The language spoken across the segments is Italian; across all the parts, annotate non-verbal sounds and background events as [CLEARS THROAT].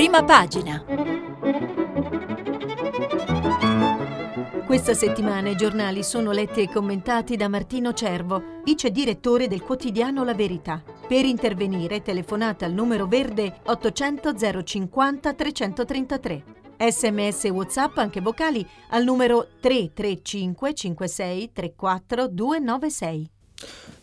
prima pagina. Questa settimana i giornali sono letti e commentati da Martino Cervo, vice direttore del quotidiano La Verità. Per intervenire telefonate al numero verde 800 050 333. Sms e WhatsApp anche vocali al numero 335 56 34 296.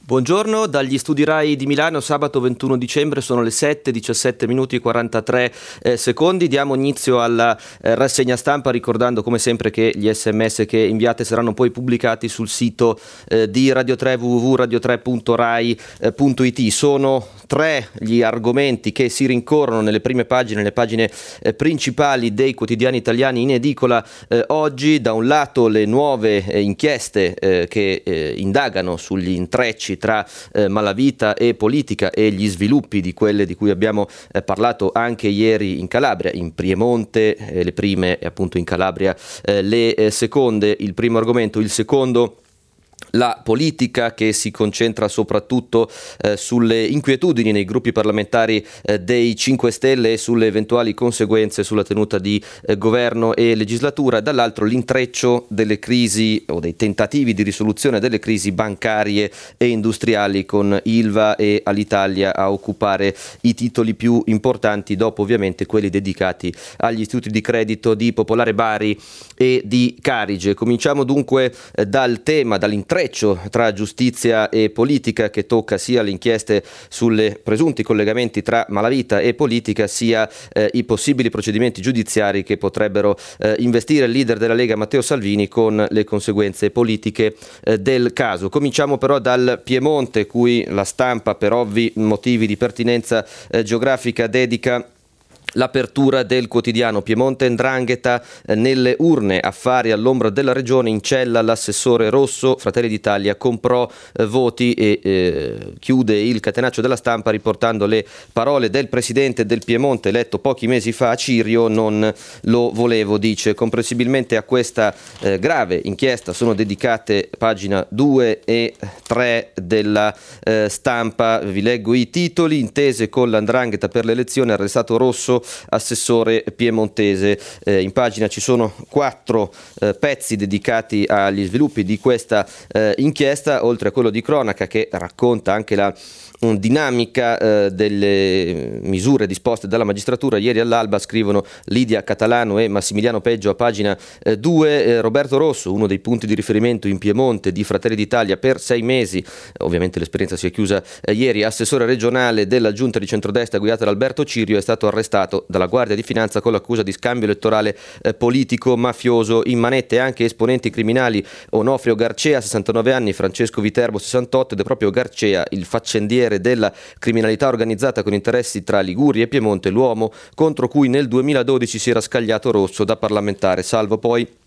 Buongiorno, dagli studi RAI di Milano, sabato 21 dicembre, sono le 7, 17 minuti e 43 eh, secondi. Diamo inizio alla eh, rassegna stampa ricordando come sempre che gli sms che inviate saranno poi pubblicati sul sito eh, di Radio 3 www.radio3.rai.it. Sono tre gli argomenti che si rincorrono nelle prime pagine, nelle pagine eh, principali dei quotidiani italiani in edicola eh, oggi. Da un lato le nuove eh, inchieste che indagano sugli intrecci tra eh, malavita e politica e gli sviluppi di quelle di cui abbiamo eh, parlato anche ieri in Calabria, in Piemonte, eh, le prime e appunto in Calabria eh, le eh, seconde, il primo argomento, il secondo la politica che si concentra soprattutto eh, sulle inquietudini nei gruppi parlamentari eh, dei 5 Stelle e sulle eventuali conseguenze sulla tenuta di eh, governo e legislatura, dall'altro l'intreccio delle crisi o dei tentativi di risoluzione delle crisi bancarie e industriali con Ilva e Alitalia a occupare i titoli più importanti dopo ovviamente quelli dedicati agli istituti di credito di Popolare Bari e di Carige. Cominciamo dunque eh, dal tema, dall'intreccio intreccio tra giustizia e politica che tocca sia le inchieste sulle presunti collegamenti tra malavita e politica sia eh, i possibili procedimenti giudiziari che potrebbero eh, investire il leader della Lega Matteo Salvini con le conseguenze politiche eh, del caso. Cominciamo però dal Piemonte cui la stampa per ovvi motivi di pertinenza eh, geografica dedica L'apertura del quotidiano Piemonte Ndrangheta eh, nelle urne, affari all'ombra della regione, in cella l'assessore Rosso, Fratelli d'Italia comprò eh, voti e eh, chiude il catenaccio della stampa riportando le parole del presidente del Piemonte eletto pochi mesi fa a Cirio, non lo volevo, dice. Comprensibilmente a questa eh, grave inchiesta sono dedicate pagina 2 e 3 della eh, stampa, vi leggo i titoli, intese con l'Andrangheta per l'elezione, arrestato Rosso assessore piemontese. Eh, in pagina ci sono quattro eh, pezzi dedicati agli sviluppi di questa eh, inchiesta, oltre a quello di cronaca che racconta anche la dinamica eh, delle misure disposte dalla magistratura. Ieri all'alba scrivono Lidia Catalano e Massimiliano Peggio a pagina 2. Eh, eh, Roberto Rosso, uno dei punti di riferimento in Piemonte di Fratelli d'Italia per sei mesi, ovviamente l'esperienza si è chiusa ieri, assessore regionale della giunta di centrodestra guidata da Alberto Cirio, è stato arrestato dalla Guardia di Finanza con l'accusa di scambio elettorale eh, politico mafioso in manette anche esponenti criminali. Onofrio Garcea, 69 anni, Francesco Viterbo, 68 ed è proprio Garcea il faccendiere della criminalità organizzata con interessi tra Liguria e Piemonte, l'uomo contro cui nel 2012 si era scagliato rosso da parlamentare, salvo poi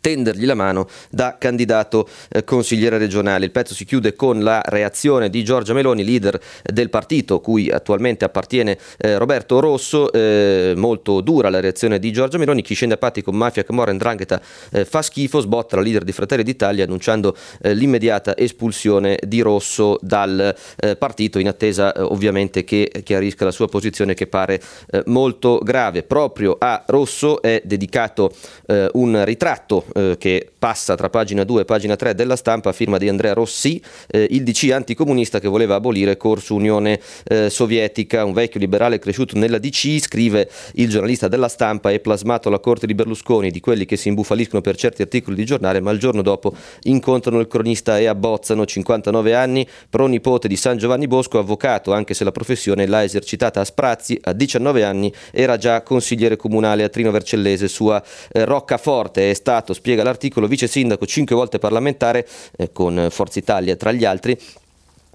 tendergli la mano da candidato eh, consigliere regionale. Il pezzo si chiude con la reazione di Giorgia Meloni, leader del partito cui attualmente appartiene eh, Roberto Rosso, eh, molto dura la reazione di Giorgia Meloni, chi scende a patti con mafia, camorra e ndrangheta eh, fa schifo, sbotta la leader di Fratelli d'Italia annunciando eh, l'immediata espulsione di Rosso dal eh, partito in attesa ovviamente che chiarisca la sua posizione che pare molto grave. Proprio a Rosso è dedicato un ritratto fatto eh, che passa tra pagina 2 e pagina 3 della stampa, firma di Andrea Rossi, eh, il DC anticomunista che voleva abolire Corso Unione eh, Sovietica, un vecchio liberale cresciuto nella DC, scrive il giornalista della stampa, è plasmato alla corte di Berlusconi, di quelli che si imbufaliscono per certi articoli di giornale, ma il giorno dopo incontrano il cronista e abbozzano. 59 anni, pronipote di San Giovanni Bosco, avvocato, anche se la professione l'ha esercitata a sprazzi, a 19 anni era già consigliere comunale a Trino Vercellese, sua eh, roccaforte, è stato spiega l'articolo, vice sindaco, cinque volte parlamentare eh, con Forza Italia tra gli altri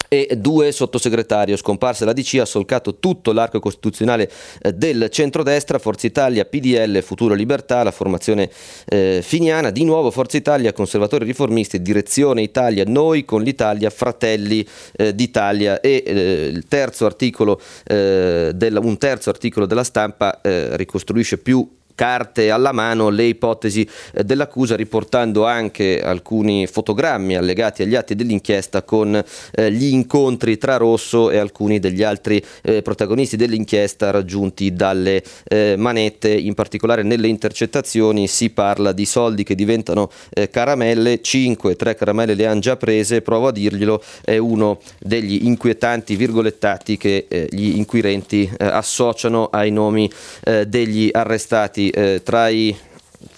e due sottosegretari. Scomparsa la DC ha solcato tutto l'arco costituzionale eh, del centrodestra, Forza Italia, PDL, Futuro Libertà, la formazione eh, finiana, di nuovo Forza Italia, conservatori riformisti, direzione Italia, noi con l'Italia, fratelli eh, d'Italia e eh, terzo articolo, eh, del, un terzo articolo della stampa eh, ricostruisce più carte alla mano le ipotesi eh, dell'accusa riportando anche alcuni fotogrammi allegati agli atti dell'inchiesta con eh, gli incontri tra Rosso e alcuni degli altri eh, protagonisti dell'inchiesta raggiunti dalle manette, in particolare nelle intercettazioni si parla di soldi che diventano caramelle, 5, 3 caramelle le hanno già prese, provo a dirglielo, è uno degli inquietanti virgolettati che gli inquirenti associano ai nomi degli arrestati eh, tra i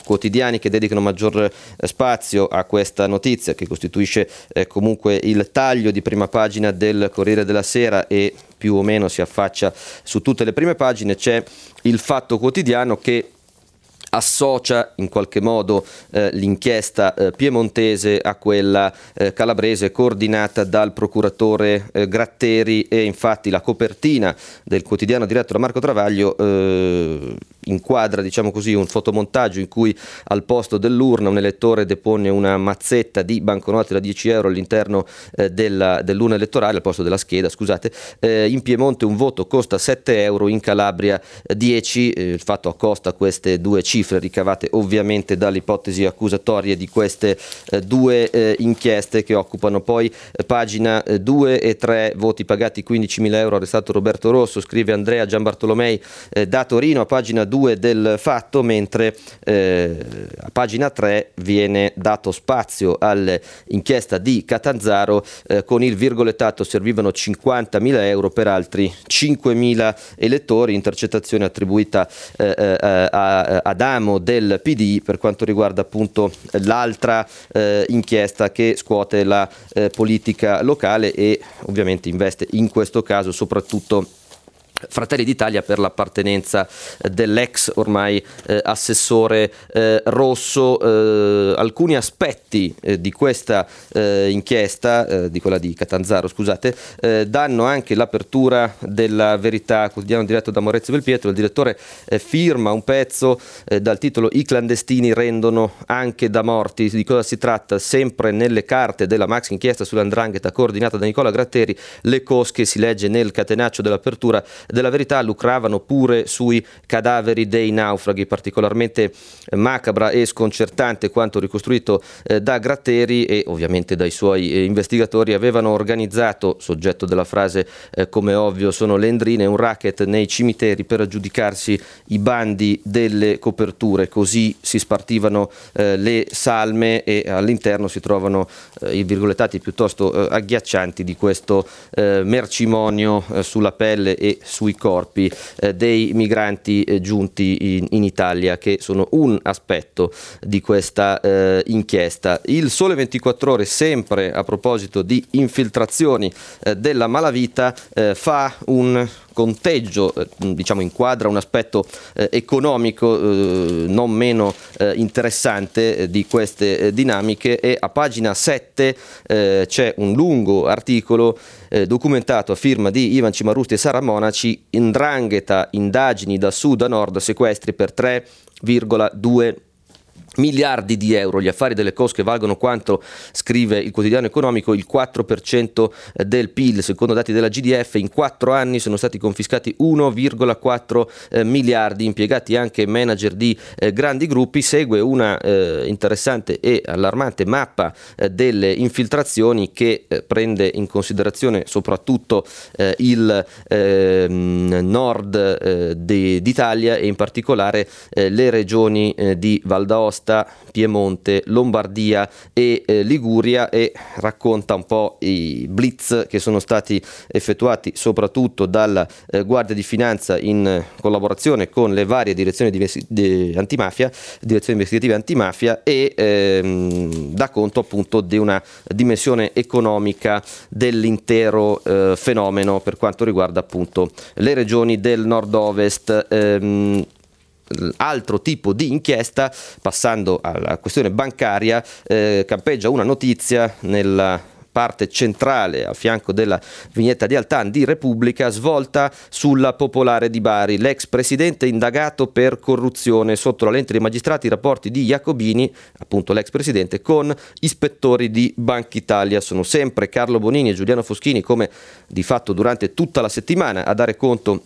quotidiani che dedicano maggior eh, spazio a questa notizia che costituisce eh, comunque il taglio di prima pagina del Corriere della Sera e più o meno si affaccia su tutte le prime pagine c'è il fatto quotidiano che associa in qualche modo eh, l'inchiesta eh, piemontese a quella eh, calabrese coordinata dal procuratore eh, Gratteri e infatti la copertina del quotidiano diretto da Marco Travaglio eh, inquadra diciamo così, un fotomontaggio in cui al posto dell'urna un elettore depone una mazzetta di banconote da 10 euro all'interno eh, dell'urna elettorale, al posto della scheda, scusate. In Piemonte un voto costa 7 euro, in Calabria 10. Eh, il fatto accosta queste due cifre ricavate ovviamente dalle ipotesi accusatorie di queste eh, due eh, inchieste che occupano poi eh, pagina 2 e 3, voti pagati 15.000 euro, arrestato Roberto Rosso, scrive Andrea Giambartolomei da Torino, a pagina 2 del fatto, mentre a pagina 3 viene dato spazio all'inchiesta di Catanzaro con il virgolettato servivano 50.000 euro per altri 5.000 elettori, intercettazione attribuita eh, eh a, ad Amo del PD per quanto riguarda appunto l'altra eh, inchiesta che scuote la eh, politica locale e ovviamente investe in questo caso soprattutto Fratelli d'Italia per l'appartenenza eh, dell'ex ormai eh, assessore eh, Rosso. Eh, alcuni aspetti eh, di questa eh, inchiesta, di quella di Catanzaro, scusate, danno anche l'apertura della verità quotidiano diretto da Maurizio Belpietro. Il direttore firma un pezzo dal titolo I clandestini rendono anche da morti. Di cosa si tratta? Sempre nelle carte della max inchiesta sull'andrangheta coordinata da Nicola Gratteri, le cosche si legge nel catenaccio dell'apertura della verità lucravano pure sui cadaveri dei naufraghi, particolarmente macabra e sconcertante quanto ricostruito eh, da Gratteri e ovviamente dai suoi eh, investigatori. Avevano organizzato, soggetto della frase eh, come ovvio sono le endrine, un racket nei cimiteri per aggiudicarsi i bandi delle coperture, così si spartivano eh, le salme e all'interno si trovano eh, i virgolettati piuttosto eh, agghiaccianti di questo mercimonio sulla pelle e su sui corpi eh, dei migranti eh, giunti in, in, Italia, che sono un aspetto di questa eh, inchiesta. Il Sole 24 Ore, sempre a proposito di infiltrazioni eh, della malavita, eh, fa un conteggio eh, diciamo, inquadra un aspetto eh, economico eh, non meno interessante di queste dinamiche. E a pagina 7 c'è un lungo articolo documentato a firma di Ivan Cimarusti e Sara Monaci, Indrangheta, indagini da sud a nord, sequestri per 3,2 miliardi di euro. Gli affari delle cosche valgono quanto, scrive il quotidiano economico, il 4% del PIL. Secondo dati della GDF, in quattro anni sono stati confiscati 1,4 eh, miliardi, impiegati anche manager di eh, grandi gruppi. Segue una eh, interessante e allarmante mappa delle infiltrazioni che prende in considerazione soprattutto il ehm, nord d'Italia e in particolare le regioni di Val d'Aosta Aosta, Piemonte, Lombardia e eh, Liguria e racconta un po' i blitz che sono stati effettuati soprattutto dalla eh, Guardia di Finanza in collaborazione con le varie direzioni di, di antimafia, direzioni investigative antimafia e ehm, dà conto appunto di una dimensione economica dell'intero eh, fenomeno per quanto riguarda appunto le regioni del nord-ovest. Ehm, altro tipo di inchiesta, passando alla questione bancaria, eh, campeggia una notizia nella parte centrale a fianco della vignetta di Altan di Repubblica svolta sulla Popolare di Bari. L'ex presidente indagato per corruzione sotto la lente dei magistrati i rapporti di Jacobini, appunto l'ex presidente, con ispettori di Banca Italia. Sono sempre Carlo Bonini e Giuliano Foschini come di fatto durante tutta la settimana a dare conto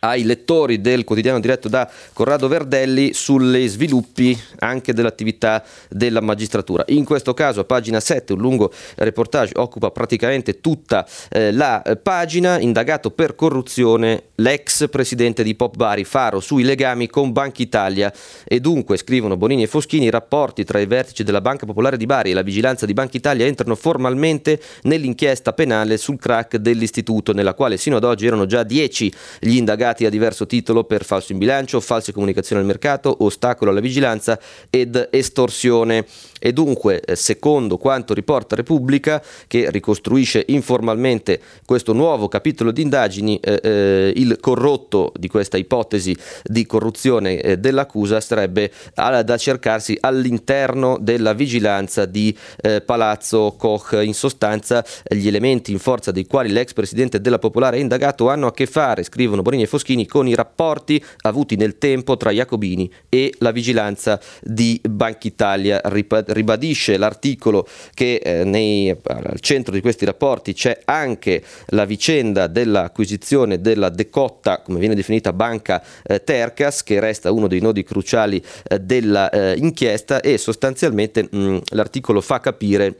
ai lettori del quotidiano diretto da Corrado Verdelli sulle sviluppi anche dell'attività della magistratura. In questo caso a pagina 7 un lungo reportage occupa praticamente tutta eh, la pagina, indagato per corruzione l'ex presidente di Pop Bari Faro sui legami con Banca Italia e dunque scrivono Bonini e Foschini i rapporti tra i vertici della Banca Popolare di Bari e la vigilanza di Banca Italia entrano formalmente nell'inchiesta penale sul crack dell'istituto nella quale sino ad oggi erano già 10 gli indagati indagati a diverso titolo per falso in bilancio, false comunicazioni al mercato, ostacolo alla vigilanza ed estorsione. E dunque, eh, secondo quanto riporta Repubblica, che ricostruisce informalmente questo nuovo capitolo di indagini, eh, eh, il corrotto di questa ipotesi di corruzione eh, dell'accusa sarebbe da cercarsi all'interno della vigilanza di eh, Palazzo Koch. In sostanza, gli elementi in forza dei quali l'ex presidente della Popolare è indagato hanno a che fare, scrivono Bonini e Foschini, con i rapporti avuti nel tempo tra Jacobini e la vigilanza di Banca Italia ribadisce l'articolo che eh, nei, al centro di questi rapporti c'è anche la vicenda dell'acquisizione della decotta, come viene definita banca eh, Tercas, che resta uno dei nodi cruciali eh, dell'inchiesta e sostanzialmente mh, l'articolo fa capire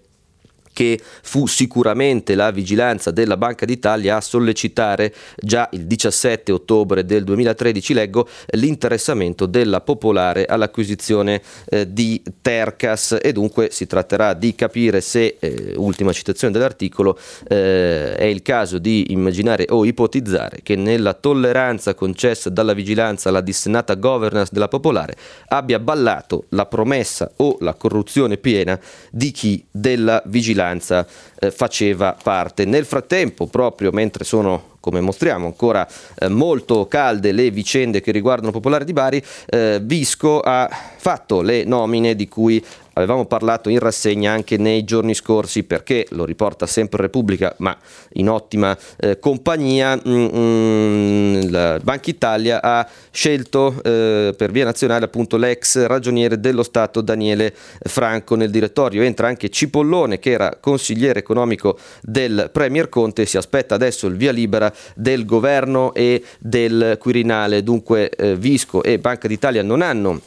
che fu sicuramente la vigilanza della Banca d'Italia a sollecitare già il 17 ottobre del 2013, leggo, l'interessamento della Popolare all'acquisizione eh, di Tercas. E dunque si tratterà di capire se, eh, ultima citazione dell'articolo, eh, è il caso di immaginare o ipotizzare che nella tolleranza concessa dalla vigilanza alla dissennata governance della Popolare abbia ballato la promessa o la corruzione piena di chi della vigilanza vigilanza eh, faceva parte. Nel frattempo, proprio mentre sono come mostriamo ancora eh, molto calde le vicende che riguardano Popolare di Bari, eh, Visco ha fatto le nomine di cui avevamo parlato in rassegna anche nei giorni scorsi perché lo riporta sempre Repubblica ma in ottima eh, compagnia mm, mm, la Banca Italia ha scelto eh, per via nazionale appunto l'ex ragioniere dello Stato Daniele Franco nel direttorio. Entra anche Cipollone che era consigliere economico del Premier Conte. Si aspetta adesso il via libera del governo e del Quirinale. Dunque eh, Visco e Banca d'Italia non hanno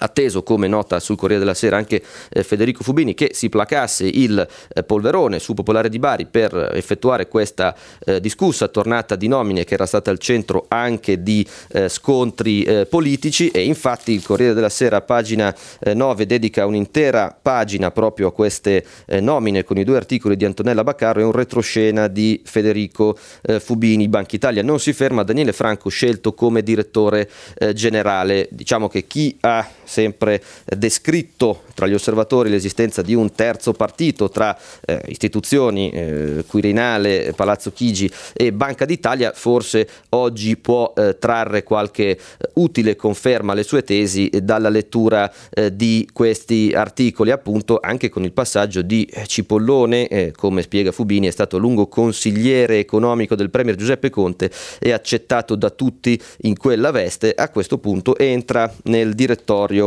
atteso, come nota sul Corriere della Sera anche eh, Federico Fubini, che si placasse il eh, polverone su Popolare di Bari per effettuare questa eh, discussa tornata di nomine che era stata al centro anche di eh, scontri eh, politici e infatti il Corriere della Sera, pagina 9, eh, dedica un'intera pagina proprio a queste nomine con i due articoli di Antonella Baccarro e un retroscena di Federico Fubini. Banca Italia non si ferma, Daniele Franco scelto come direttore generale. Diciamo che chi ha sempre descritto tra gli osservatori l'esistenza di un terzo partito tra eh, istituzioni, eh, Quirinale, Palazzo Chigi e Banca d'Italia, forse oggi può eh, trarre qualche eh, utile conferma alle sue tesi dalla lettura eh, di questi articoli, appunto anche con il passaggio di Cipollone, eh, come spiega Fubini, è stato a lungo consigliere economico del Premier Giuseppe Conte e accettato da tutti in quella veste, a questo punto entra nel direttorio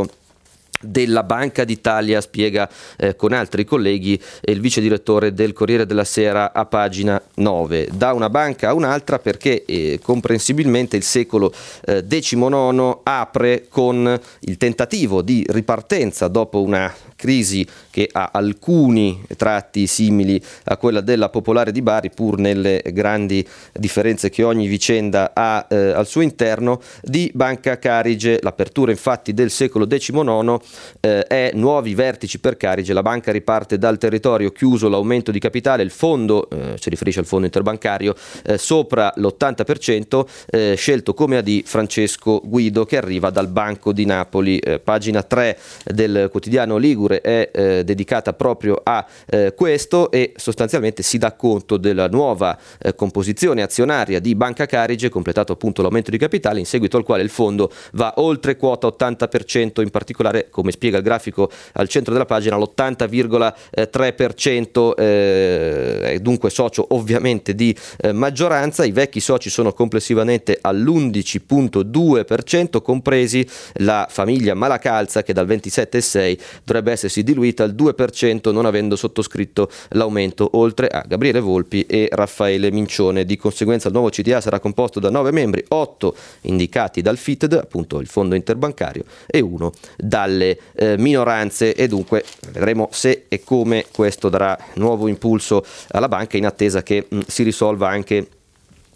della Banca d'Italia, spiega eh, con altri colleghi il vice direttore del Corriere della Sera a pagina 9. Da una banca a un'altra perché eh, comprensibilmente il secolo eh, XIX apre con il tentativo di ripartenza dopo una crisi che ha alcuni tratti simili a quella della Popolare di Bari, pur nelle grandi differenze che ogni vicenda ha eh, al suo interno, di Banca Carige. L'apertura infatti del secolo XIX eh, è nuovi vertici per Carige, la banca riparte dal territorio chiuso l'aumento di capitale, il fondo, eh, si riferisce al fondo interbancario, eh, sopra l'80%, eh, scelto come AD Francesco Guido che arriva dal Banco di Napoli. Eh, pagina 3 del quotidiano Ligure è eh, dedicata proprio a eh, questo e sostanzialmente si dà conto della nuova eh, composizione azionaria di Banca Carige, completato appunto l'aumento di capitale, in seguito al quale il fondo va oltre quota 80%, in particolare, come spiega il grafico al centro della pagina, l'80,3%, eh, è dunque socio ovviamente di eh, maggioranza, i vecchi soci sono complessivamente all'11,2%, compresi la famiglia Malacalza che dal 27,6 dovrebbe essersi diluita al al 2% non avendo sottoscritto l'aumento, oltre a Gabriele Volpi e Raffaele Mincione. Di conseguenza il nuovo CDA sarà composto da 9 membri, 8 indicati dal FITD, appunto il fondo interbancario, e uno dalle eh, minoranze e dunque vedremo se e come questo darà nuovo impulso alla banca in attesa che mh, si risolva anche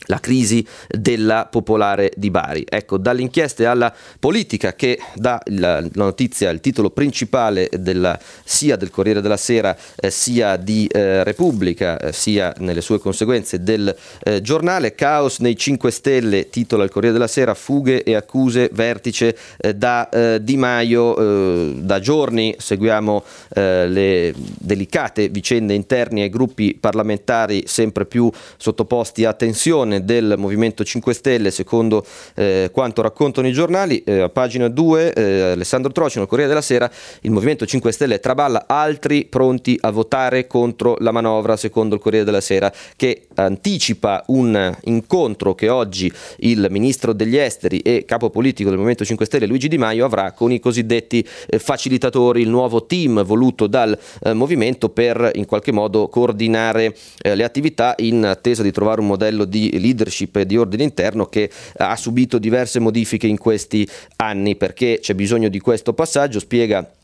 la crisi della popolare di Bari. Ecco, dalle inchieste alla politica che dà la, notizia, il titolo principale della, sia del Corriere della Sera eh, sia di eh, Repubblica, eh, sia nelle sue conseguenze del eh, giornale, Caos nei 5 Stelle, titola il Corriere della Sera, fughe e accuse, vertice eh, da eh, Di Maio, da giorni seguiamo le delicate vicende interne ai gruppi parlamentari sempre più sottoposti a tensione posizione del Movimento 5 Stelle secondo eh, quanto raccontano i giornali. Eh, a pagina 2 eh, Alessandro Trocino, Corriere della Sera, il Movimento 5 Stelle traballa altri pronti a votare contro la manovra secondo il Corriere della Sera che anticipa un incontro che oggi il Ministro degli Esteri e capo politico del Movimento 5 Stelle Luigi Di Maio avrà con i cosiddetti eh, facilitatori, il nuovo team voluto dal eh, Movimento per in qualche modo coordinare eh, le attività in attesa di trovare un modello di leadership di ordine interno che ha subito diverse modifiche in questi anni perché c'è bisogno di questo passaggio, spiega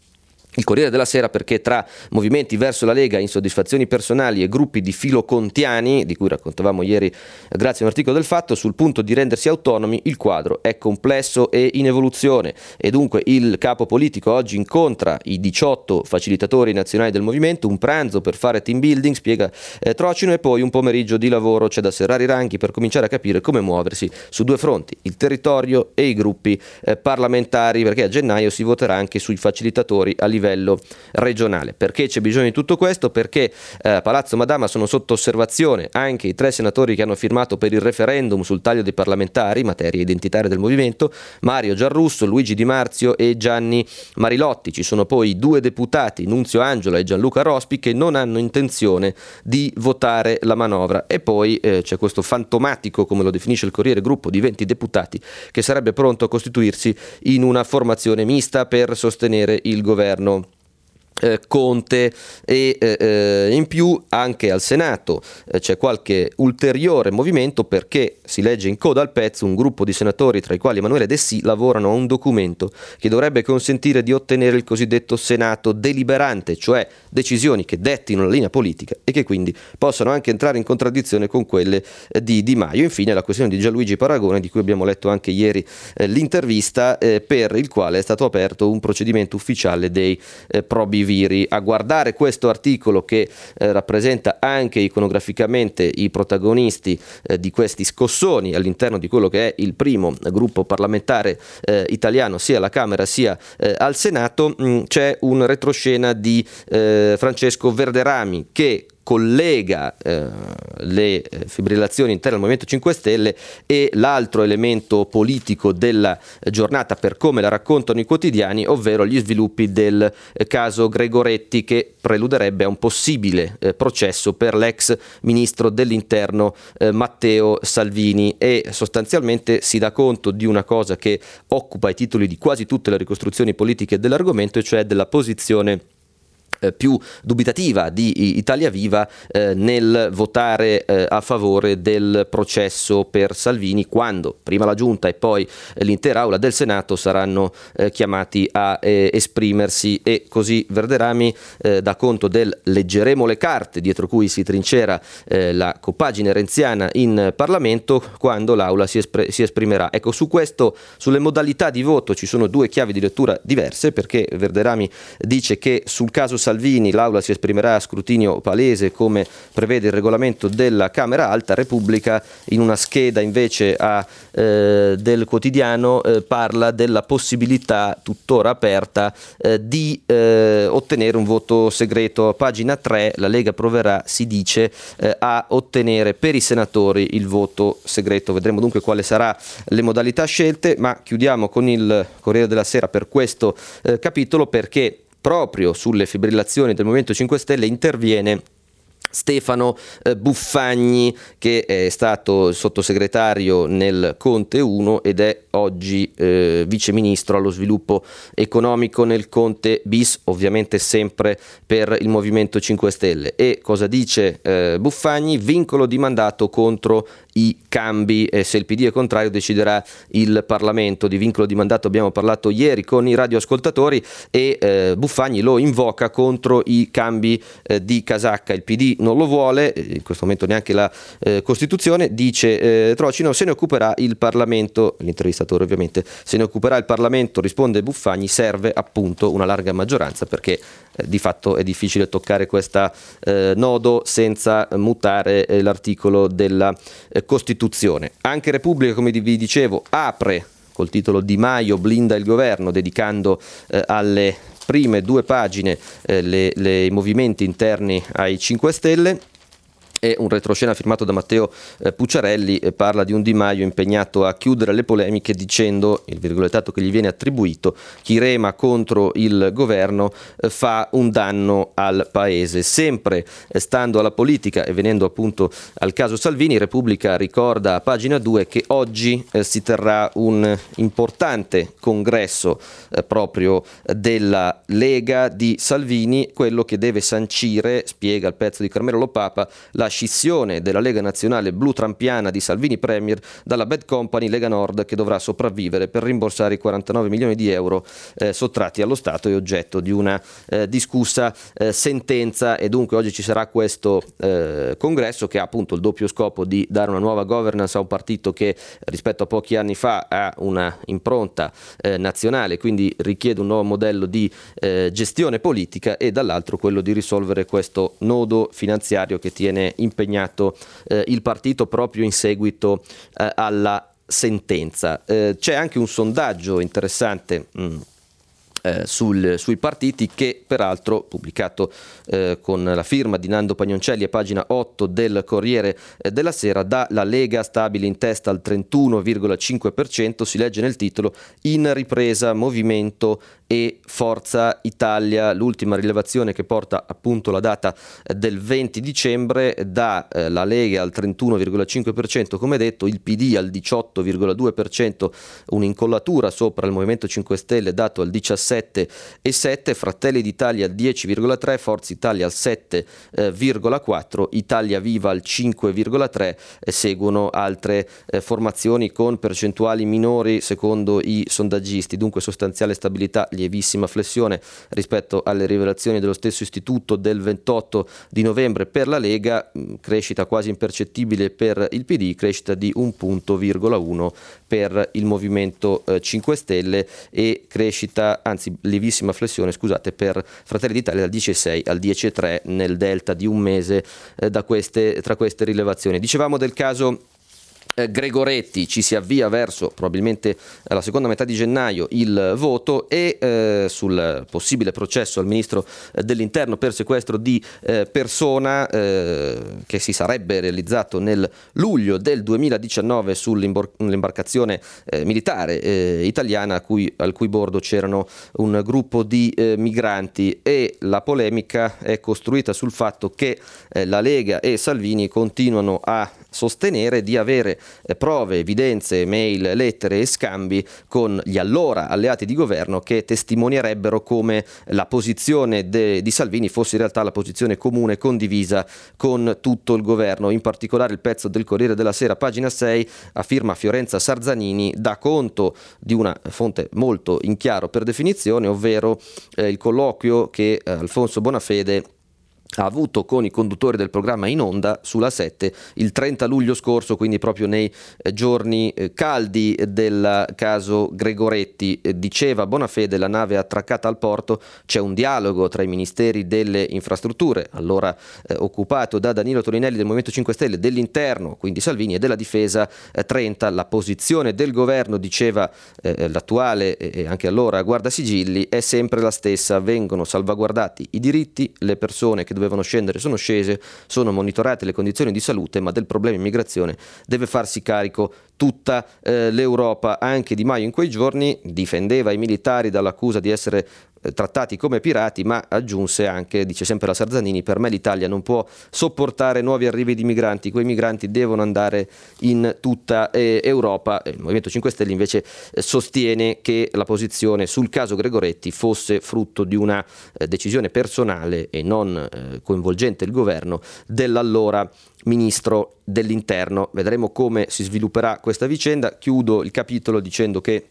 il Corriere della Sera perché tra movimenti verso la Lega, insoddisfazioni personali e gruppi di filo contiani, di cui raccontavamo ieri grazie a un articolo del Fatto, sul punto di rendersi autonomi, il quadro è complesso e in evoluzione. E dunque il capo politico oggi incontra i 18 facilitatori nazionali del movimento, un pranzo per fare team building, spiega eh, Trocino, e poi un pomeriggio di lavoro. C'è da serrare i ranchi per cominciare a capire come muoversi su due fronti, il territorio e i gruppi eh, parlamentari, perché a gennaio si voterà anche sui facilitatori a livello livello regionale. Perché c'è bisogno di tutto questo? Perché eh, Palazzo Madama sono sotto osservazione anche i tre senatori che hanno firmato per il referendum sul taglio dei parlamentari, materia identitaria del movimento, Mario Giarrusso, Luigi Di Marzio e Gianni Marilotti. Ci sono poi due deputati, Nunzio Angela e Gianluca Rospi, che non hanno intenzione di votare la manovra. E poi eh, c'è questo fantomatico, come lo definisce il Corriere, gruppo di 20 deputati che sarebbe pronto a costituirsi in una formazione mista per sostenere il governo eh, Conte e eh, eh, in più anche al Senato eh, c'è qualche ulteriore movimento perché si legge in coda al pezzo un gruppo di senatori tra i quali Emanuele Dessì lavorano a un documento che dovrebbe consentire di ottenere il cosiddetto Senato deliberante, cioè decisioni che dettino la linea politica e che quindi possano anche entrare in contraddizione con quelle eh, di Di Maio. Infine la questione di Gianluigi Paragone di cui abbiamo letto anche ieri eh, l'intervista per il quale è stato aperto un procedimento ufficiale dei probi Viri. A guardare questo articolo che eh, rappresenta anche iconograficamente i protagonisti eh, di questi scossoni all'interno di quello che è il primo gruppo parlamentare eh, italiano sia alla Camera sia eh, al Senato, mh, mm, c'è un retroscena di eh, Francesco Verderami che collega eh, le eh, fibrillazioni interne al Movimento 5 Stelle e l'altro elemento politico della giornata per come la raccontano i quotidiani, ovvero gli sviluppi del eh, caso Gregoretti che preluderebbe a un possibile eh, processo per l'ex ministro dell'interno eh, Matteo Salvini. E sostanzialmente si dà conto di una cosa che occupa i titoli di quasi tutte le ricostruzioni politiche dell'argomento, e cioè della posizione più dubitativa di Italia Viva eh, nel votare eh, a favore del processo per Salvini quando prima la Giunta e poi l'intera Aula del Senato saranno eh, chiamati a eh, esprimersi e così Verderami eh, dà conto del leggeremo le carte dietro cui si trincera la compagine renziana in Parlamento quando l'Aula si, espr- si esprimerà. Ecco, su questo, sulle modalità di voto ci sono due chiavi di lettura diverse perché Verderami dice che sul caso Salvini Salvini l'Aula si esprimerà a scrutinio palese come prevede il regolamento della Camera Alta, Repubblica in una scheda invece a, eh, del quotidiano eh, parla della possibilità tuttora aperta eh, di eh, ottenere un voto segreto. Pagina 3 la Lega proverà, si dice, eh, a ottenere per i senatori il voto segreto. Vedremo dunque quale sarà le modalità scelte, ma chiudiamo con il Corriere della Sera per questo eh, capitolo perché proprio sulle fibrillazioni del Movimento 5 Stelle interviene Stefano eh, Buffagni che è stato sottosegretario nel Conte 1 ed è oggi eh, vice ministro allo sviluppo economico nel Conte bis, ovviamente sempre per il Movimento 5 Stelle. E cosa dice eh, Buffagni? Vincolo di mandato contro i cambi e se il PD è contrario deciderà il Parlamento. Di vincolo di mandato abbiamo parlato ieri con i radioascoltatori e eh, Buffagni lo invoca contro i cambi eh, di casacca. Il PD non lo vuole, in questo momento neanche la eh, Costituzione, dice eh, Trocino, se ne occuperà il Parlamento, l'intervistatore ovviamente, se ne occuperà il Parlamento, risponde Buffagni, serve appunto una larga maggioranza perché eh, di fatto è difficile toccare questo eh, nodo senza mutare l'articolo della Costituzione. Anche Repubblica, come vi dicevo, apre col titolo Di Maio blinda il governo, dedicando eh, alle prime due pagine eh, le, le, i movimenti interni ai 5 Stelle e un retroscena firmato da Matteo eh, Pucciarelli eh, parla di un Di Maio impegnato a chiudere le polemiche dicendo, il virgolettato che gli viene attribuito, chi rema contro il governo eh, fa un danno al paese. Sempre stando alla politica e venendo appunto al caso Salvini, Repubblica ricorda a pagina 2 che oggi si terrà un importante congresso proprio della Lega di Salvini, quello che deve sancire, spiega il pezzo di Carmelo Lopapa, la scissione della Lega Nazionale Blu Trampiana di Salvini Premier dalla Bad Company Lega Nord che dovrà sopravvivere per rimborsare i 49 milioni di euro eh, sottratti allo Stato e oggetto di una eh, discussa eh, sentenza. E dunque oggi ci sarà questo eh, congresso che ha appunto il doppio scopo di dare una nuova governance a un partito che rispetto a pochi anni fa ha una impronta eh, nazionale, quindi richiede un nuovo modello di eh, gestione politica e dall'altro quello di risolvere questo nodo finanziario che tiene impegnato eh, il partito proprio in seguito eh, alla sentenza. Eh, c'è anche un sondaggio interessante. Mh, mm, eh, sul, sui partiti che peraltro pubblicato eh, con la firma di Nando Pagnoncelli a pagina 8 del Corriere eh, della Sera dà la Lega stabile in testa al 31,5% si legge nel titolo in ripresa movimento e Forza Italia. L'ultima rilevazione che porta appunto la data eh, del 20 dicembre dà eh, la Lega al 31,5% come detto, il PD al 18,2%, un'incollatura sopra il Movimento 5 Stelle dato al 17,7%, Fratelli d'Italia al 10,3%, Forza Italia al 7,4%, Italia Viva al 5,3% e seguono altre eh, formazioni con percentuali minori secondo i sondaggisti, dunque sostanziale stabilità lievissima flessione rispetto alle rivelazioni dello stesso istituto del 28 di novembre per la Lega, mm, crescita quasi impercettibile per il PD, crescita di un punto, per il Movimento 5 eh, Stelle e crescita, anzi lievissima flessione, scusate, per Fratelli d'Italia dal 10,6 al 10,3 nel delta di un mese eh, queste, tra queste rilevazioni. Dicevamo del caso Gregoretti ci si avvia verso probabilmente la seconda metà di gennaio il voto e eh, sul possibile processo al ministro eh, dell'interno per sequestro di eh, persona eh, che si sarebbe realizzato nel luglio del 2019 sull'imbarcazione eh, militare italiana cui, al cui bordo c'erano un gruppo di migranti. E la polemica è costruita sul fatto che la Lega e Salvini continuano a sostenere di avere eh, prove, evidenze, mail, lettere e scambi con gli allora alleati di governo che testimonierebbero come la posizione de, di Salvini fosse in realtà la posizione comune condivisa con tutto il governo. In particolare il pezzo del Corriere della Sera, pagina 6, a firma Fiorenza Sarzanini, dà conto di una fonte molto in chiaro per definizione, ovvero eh, il colloquio che eh, Alfonso Bonafede ha avuto con i conduttori del programma in onda sulla 7 il 30 luglio scorso, quindi proprio nei eh, giorni eh, caldi del caso Gregoretti. Eh, diceva Bonafede, la nave attraccata al porto, c'è un dialogo tra i ministeri delle infrastrutture, allora eh, occupato da Danilo Torinelli del Movimento 5 Stelle, dell'interno, quindi Salvini, e della difesa eh, 30. La posizione del governo, diceva eh, l'attuale e anche allora guardasigilli, è sempre la stessa, vengono salvaguardati i diritti, le persone che dovevano scendere sono scese, sono monitorate le condizioni di salute, ma del problema immigrazione deve farsi carico tutta eh, l'Europa. Anche Di Maio in quei giorni difendeva i militari dall'accusa di essere trattati come pirati, ma aggiunse anche, dice sempre la Sarzanini, per me l'Italia non può sopportare nuovi arrivi di migranti, quei migranti devono andare in tutta eh, Europa. Il Movimento 5 Stelle invece eh, sostiene che la posizione sul caso Gregoretti fosse frutto di una eh, decisione personale e non eh, coinvolgente il governo dell'allora ministro dell'interno. Vedremo come si svilupperà questa vicenda. Chiudo il capitolo dicendo che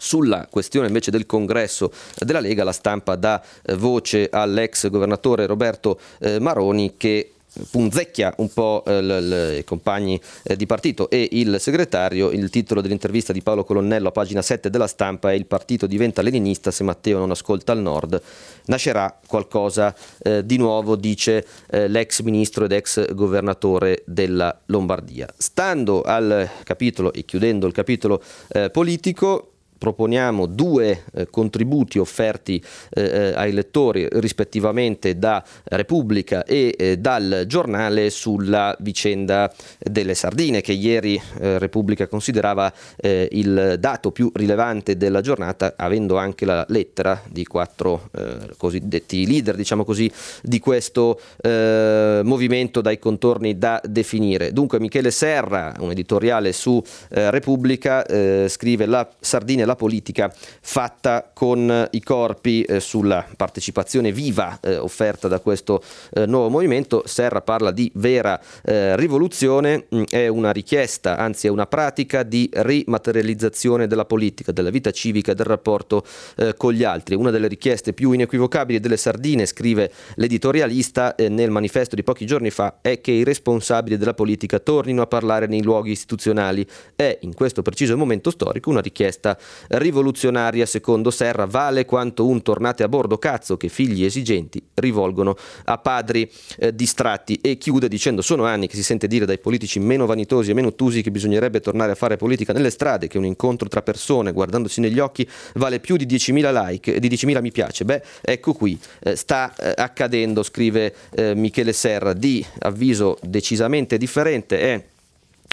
sulla questione invece del congresso della Lega la stampa dà eh, voce all'ex governatore Roberto eh, Maroni che punzecchia un po' eh, i compagni eh, di partito e il segretario. Il titolo dell'intervista di Paolo Colonnello a pagina 7 della stampa è Il partito diventa leninista se Matteo non ascolta il nord. Nascerà qualcosa eh, di nuovo, dice eh, l'ex ministro ed ex governatore della Lombardia. Stando al capitolo e chiudendo il capitolo eh, politico, proponiamo due eh, contributi offerti eh, eh, ai lettori rispettivamente da Repubblica e eh, dal giornale sulla vicenda delle sardine che ieri eh, Repubblica considerava eh, il dato più rilevante della giornata avendo anche la lettera di quattro cosiddetti leader diciamo così di questo movimento dai contorni da definire. Dunque Michele Serra, un editoriale su Repubblica, scrive la Sardina la politica fatta con i corpi eh, sulla partecipazione viva eh, offerta da questo eh, nuovo movimento. Serra parla di vera eh, rivoluzione, mm, è una richiesta, anzi è una pratica di rimaterializzazione della politica, della vita civica, del rapporto eh, con gli altri. Una delle richieste più inequivocabili delle sardine, scrive l'editorialista eh, nel manifesto di pochi giorni fa, è che i responsabili della politica tornino a parlare nei luoghi istituzionali. È in questo preciso momento storico una richiesta rivoluzionaria secondo Serra. Vale quanto un tornate a bordo cazzo che figli esigenti rivolgono a padri eh, distratti. E chiude dicendo sono anni che si sente dire dai politici meno vanitosi e meno ottusi che bisognerebbe tornare a fare politica nelle strade, che un incontro tra persone guardandosi negli occhi vale più di 10.000 like, di 10.000 mi piace. Beh, ecco qui, eh, sta eh, accadendo, scrive eh, Michele Serra, di avviso decisamente differente è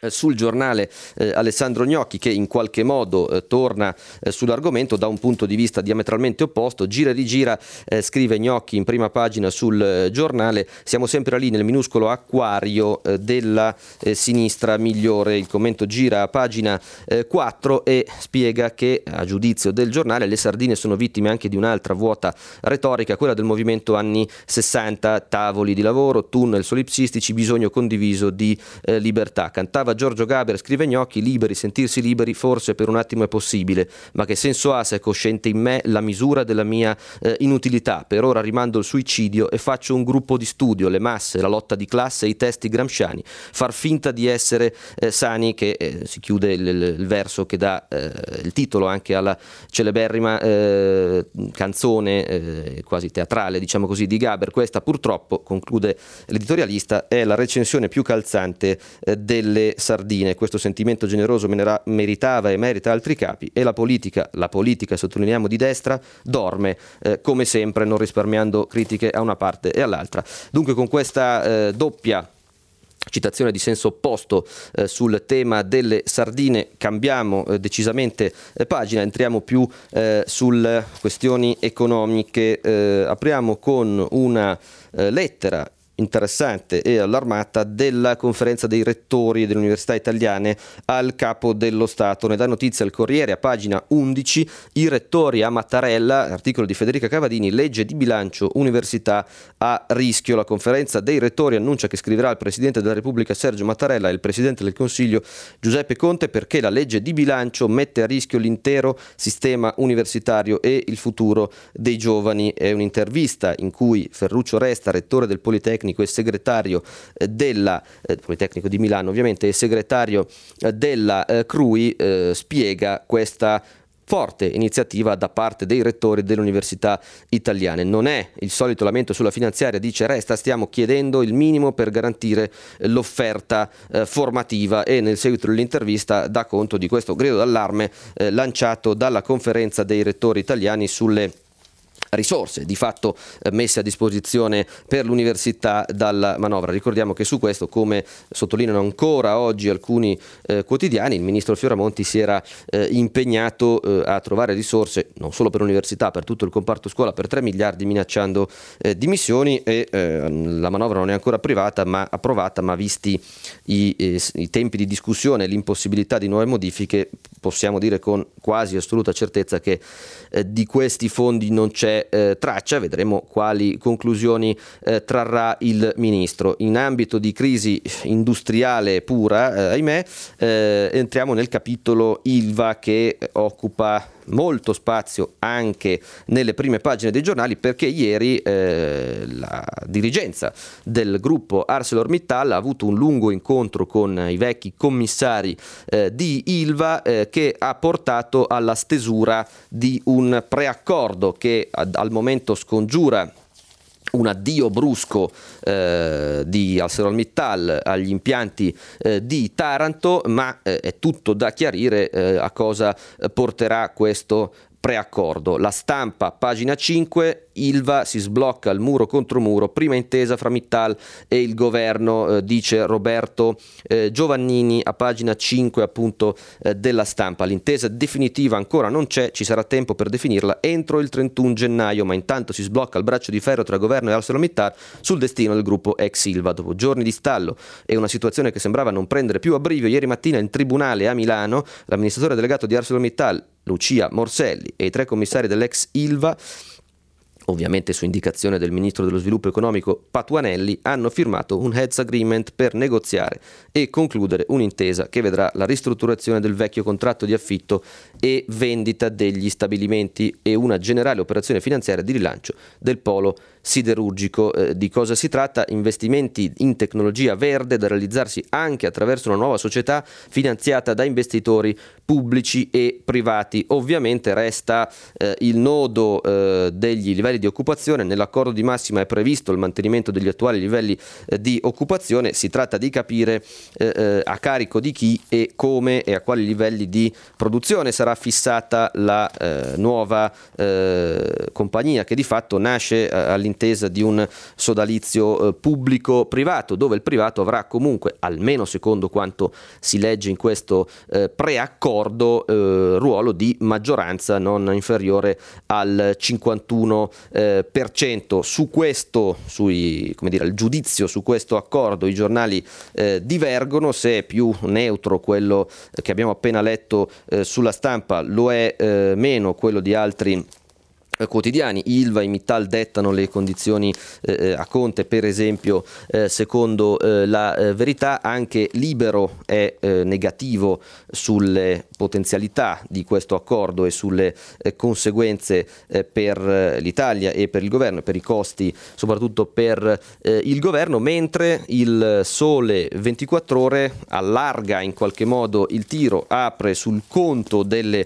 sul giornale eh, Alessandro Gnocchi che in qualche modo eh, torna eh, sull'argomento da un punto di vista diametralmente opposto, gira e rigira, eh, scrive Gnocchi in prima pagina sul eh, giornale, siamo sempre lì nel minuscolo acquario della sinistra migliore, il commento gira a pagina 4 e spiega che a giudizio del giornale le sardine sono vittime anche di un'altra vuota retorica, quella del movimento anni 60, tavoli di lavoro, tunnel solipsistici, bisogno condiviso di libertà. Cantava citava Giorgio Gaber, scrive Gnocchi, liberi, sentirsi liberi forse per un attimo è possibile, ma che senso ha se è cosciente in me la misura della mia eh, inutilità? Per ora rimando il suicidio e faccio un gruppo di studio, le masse, la lotta di classe, i testi gramsciani, far finta di essere eh, sani, che eh, si chiude il, il, verso che dà eh, il titolo anche alla celeberrima eh, canzone eh, quasi teatrale, diciamo così, di Gaber. Questa purtroppo, conclude l'editorialista, è la recensione più calzante delle sardine. Questo sentimento generoso meritava e merita altri capi e la politica, la politica sottolineiamo di destra, dorme eh, come sempre non risparmiando critiche a una parte e all'altra. Dunque con questa eh, doppia citazione di senso opposto eh, sul tema delle sardine, cambiamo eh, decisamente eh, pagina, entriamo più eh, sulle questioni economiche, eh, apriamo con una eh, lettera interessante e allarmata della conferenza dei rettori delle università italiane al capo dello Stato. Ne dà notizia il Corriere a pagina 11, i rettori a Mattarella, articolo di Federica Cavadini, legge di bilancio università a rischio. La conferenza dei rettori annuncia che scriverà il Presidente della Repubblica Sergio Mattarella e il Presidente del Consiglio Giuseppe Conte perché la legge di bilancio mette a rischio l'intero sistema universitario e il futuro dei giovani. È un'intervista in cui Ferruccio Resta, rettore del Politecnico, Politecnico e segretario eh, della eh, Politecnico di Milano ovviamente e segretario eh, della eh, CRUI eh, spiega questa forte iniziativa da parte dei rettori delle università italiane. Non è il solito lamento sulla finanziaria, dice Resta, stiamo chiedendo il minimo per garantire l'offerta eh, formativa e nel seguito dell'intervista dà conto di questo grido d'allarme eh, lanciato dalla conferenza dei rettori italiani sulle risorse di fatto eh, messe a disposizione per l'università dalla manovra. Ricordiamo che su questo, come sottolineano ancora oggi alcuni eh, quotidiani, il ministro Fioramonti si era eh, impegnato eh, a trovare risorse non solo per l'università, per tutto il comparto scuola, per 3 miliardi minacciando eh, dimissioni e eh, la manovra non è ancora privata, ma approvata, ma visti i, i tempi di discussione e l'impossibilità di nuove modifiche, possiamo dire con quasi assoluta certezza che di questi fondi non c'è eh, traccia, vedremo quali conclusioni eh, trarrà il ministro. In ambito di crisi industriale pura, eh, ahimè, eh, entriamo nel capitolo Ilva che occupa molto spazio anche nelle prime pagine dei giornali perché ieri eh, la dirigenza del gruppo ArcelorMittal ha avuto un lungo incontro con i vecchi commissari eh, di Ilva eh, che ha portato alla stesura di un preaccordo che ad, al momento scongiura un addio brusco eh, di ArcelorMittal agli impianti eh, di Taranto, ma eh, è tutto da chiarire eh, a cosa porterà questo preaccordo. La stampa, pagina 5, Ilva si sblocca il muro contro muro, prima intesa fra Mittal e il governo, eh, dice Roberto eh, Giovannini a pagina 5 appunto eh, della stampa. L'intesa definitiva ancora non c'è, ci sarà tempo per definirla entro il 31 gennaio, ma intanto si sblocca il braccio di ferro tra governo e ArcelorMittal sul destino del gruppo ex Ilva. Dopo giorni di stallo e una situazione che sembrava non prendere più a brivio, ieri mattina in tribunale a Milano l'amministratore delegato di ArcelorMittal Lucia Morselli e i tre commissari dell'ex Ilva ovviamente su indicazione del ministro dello sviluppo economico Patuanelli, hanno firmato un heads agreement per negoziare e concludere un'intesa che vedrà la ristrutturazione del vecchio contratto di affitto e vendita degli stabilimenti e una generale operazione finanziaria di rilancio del polo siderurgico. Eh, di cosa si tratta? Investimenti in tecnologia verde da realizzarsi anche attraverso una nuova società finanziata da investitori pubblici e privati. Ovviamente resta eh, il nodo eh, degli livelli di occupazione. Nell'accordo di massima è previsto il mantenimento degli attuali livelli eh, di occupazione. Si tratta di capire eh, eh, a carico di chi e come e a quali livelli di produzione sarà fissata la nuova compagnia che di fatto nasce all'interno all'intesa di un sodalizio eh, pubblico-privato, dove il privato avrà comunque, almeno secondo quanto si legge in questo eh, preaccordo, eh, ruolo di maggioranza non inferiore al 51%. Eh, per cento. Su questo, sui, come dire, il giudizio su questo accordo, i giornali eh, divergono, se è più neutro quello che abbiamo appena letto eh, sulla stampa, lo è meno quello di altri eh, quotidiani. Ilva e Mittal dettano le condizioni eh, eh, a Conte, per esempio, eh, secondo eh, la eh, verità, anche Libero è negativo sulle potenzialità di questo accordo e sulle conseguenze per l'Italia e per il governo, per i costi soprattutto per il governo, mentre il Sole 24 ore allarga in qualche modo il tiro, apre sul conto delle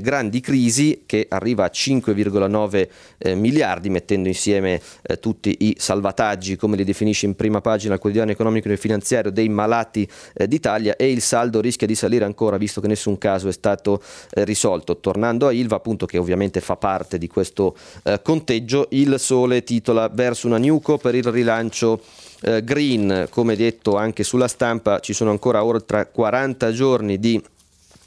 grandi crisi che arriva a 5,9 1,9 eh, miliardi, mettendo insieme eh, tutti i salvataggi, come li definisce in prima pagina il quotidiano economico e finanziario, dei malati eh, d'Italia e il saldo rischia di salire ancora, visto che nessun caso è stato eh, risolto. Tornando a Ilva, appunto, che ovviamente fa parte di questo eh, conteggio, il Sole titola verso una Nuco per il rilancio eh, green, come detto anche sulla stampa, ci sono ancora oltre 40 giorni di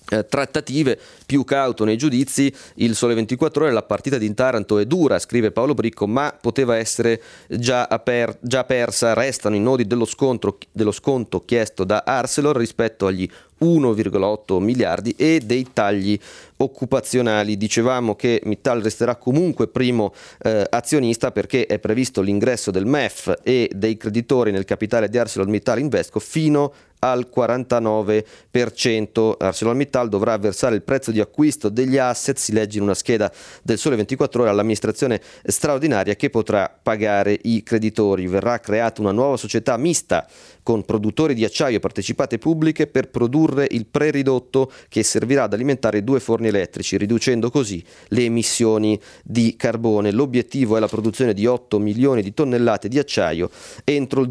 eh, trattative, più cauto nei giudizi, il Sole 24 ore, la partita di Taranto è dura, scrive Paolo Bricco, ma poteva essere già, aper- già persa, restano i nodi dello, scontro, dello sconto chiesto da Arcelor rispetto agli 1,8 miliardi e dei tagli occupazionali. Dicevamo che Mittal resterà comunque primo eh, azionista perché è previsto l'ingresso del MEF e dei creditori nel capitale di ArcelorMittal Invesco fino al 49%. ArcelorMittal dovrà versare il prezzo di acquisto degli asset, si legge in una scheda del Sole 24 ore, all'amministrazione straordinaria che potrà pagare i creditori. Verrà creata una nuova società mista con produttori di acciaio e partecipate pubbliche per produrre il preridotto che servirà ad alimentare due forni elettrici, riducendo così le emissioni di carbone. L'obiettivo è la produzione di 8 milioni di tonnellate di acciaio entro il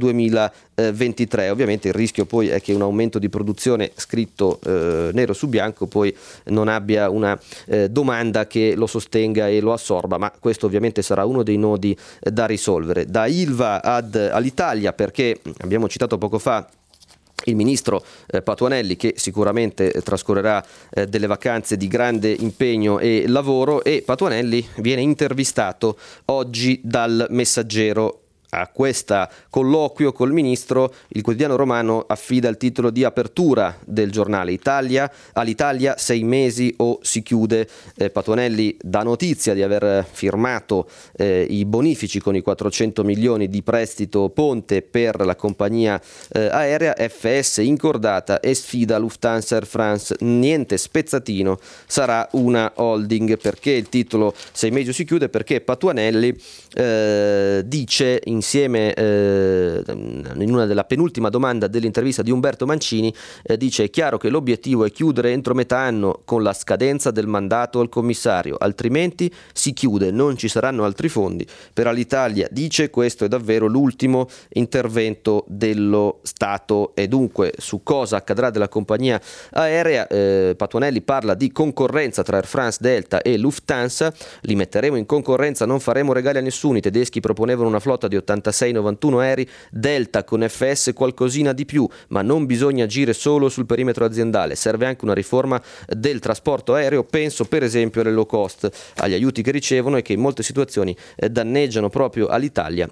2023. Ovviamente il rischio poi è che un aumento di produzione scritto eh, nero su bianco poi non abbia una eh, domanda che lo sostenga e lo assorba, ma questo ovviamente sarà uno dei nodi eh, da risolvere. Da Ilva ad, all'Italia perché abbiamo citato poco fa il ministro eh, Patuanelli che sicuramente eh, trascorrerà eh, delle vacanze di grande impegno e lavoro e Patuanelli viene intervistato oggi dal messaggero a questo colloquio col ministro, il quotidiano romano affida il titolo di apertura del giornale. Italia, all'Italia sei mesi o si chiude. Eh, Patuanelli dà notizia di aver firmato eh, i bonifici con i 400 milioni di prestito ponte per la compagnia eh, aerea, FS incordata e sfida Lufthansa Air France, niente spezzatino, sarà una holding. Perché il titolo sei mesi o si chiude? Perché Patuanelli eh, dice in insieme eh, in una della penultima domanda dell'intervista di Umberto Mancini, eh, dice è chiaro che l'obiettivo è chiudere entro metà anno con la scadenza del mandato al commissario, altrimenti si chiude, non ci saranno altri fondi. Per l'Italia dice questo è davvero l'ultimo intervento dello Stato. E dunque su cosa accadrà della compagnia aerea, eh, Patuanelli parla di concorrenza tra Air France, Delta e Lufthansa, li metteremo in concorrenza, non faremo regali a nessuno, i tedeschi proponevano una flotta di 86-91 aerei, Delta con FS qualcosina di più, ma non bisogna agire solo sul perimetro aziendale, serve anche una riforma del trasporto aereo, penso per esempio alle low cost, agli aiuti che ricevono e che in molte situazioni eh, danneggiano proprio all'Italia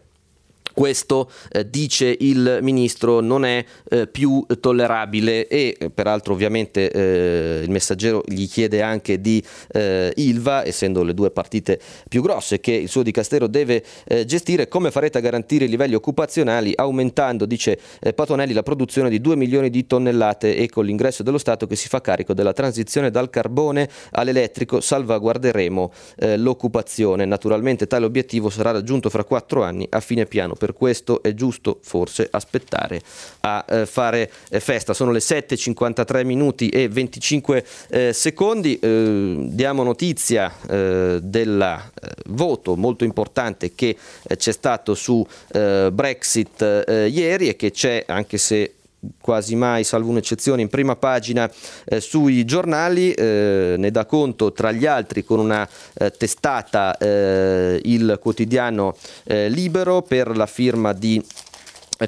questo, eh, dice il ministro, non è eh, più tollerabile e eh, peraltro ovviamente eh, il messaggero gli chiede anche di eh, Ilva, essendo le due partite più grosse che il suo dicastero deve eh, gestire, come farete a garantire i livelli occupazionali? Aumentando, dice Patonelli, la produzione di 2 milioni di tonnellate e con l'ingresso dello Stato che si fa carico della transizione dal carbone all'elettrico salvaguarderemo l'occupazione. Naturalmente tale obiettivo sarà raggiunto fra quattro anni a fine piano. Per questo è giusto forse aspettare a eh, fare eh, festa. Sono le 7.53 minuti e 25 eh, secondi, eh, diamo notizia eh, del voto molto importante che c'è stato su Brexit ieri e che c'è anche se quasi mai, salvo un'eccezione, in prima pagina eh, sui giornali, eh, ne dà conto tra gli altri con una eh, testata eh, il quotidiano eh, Libero per la firma di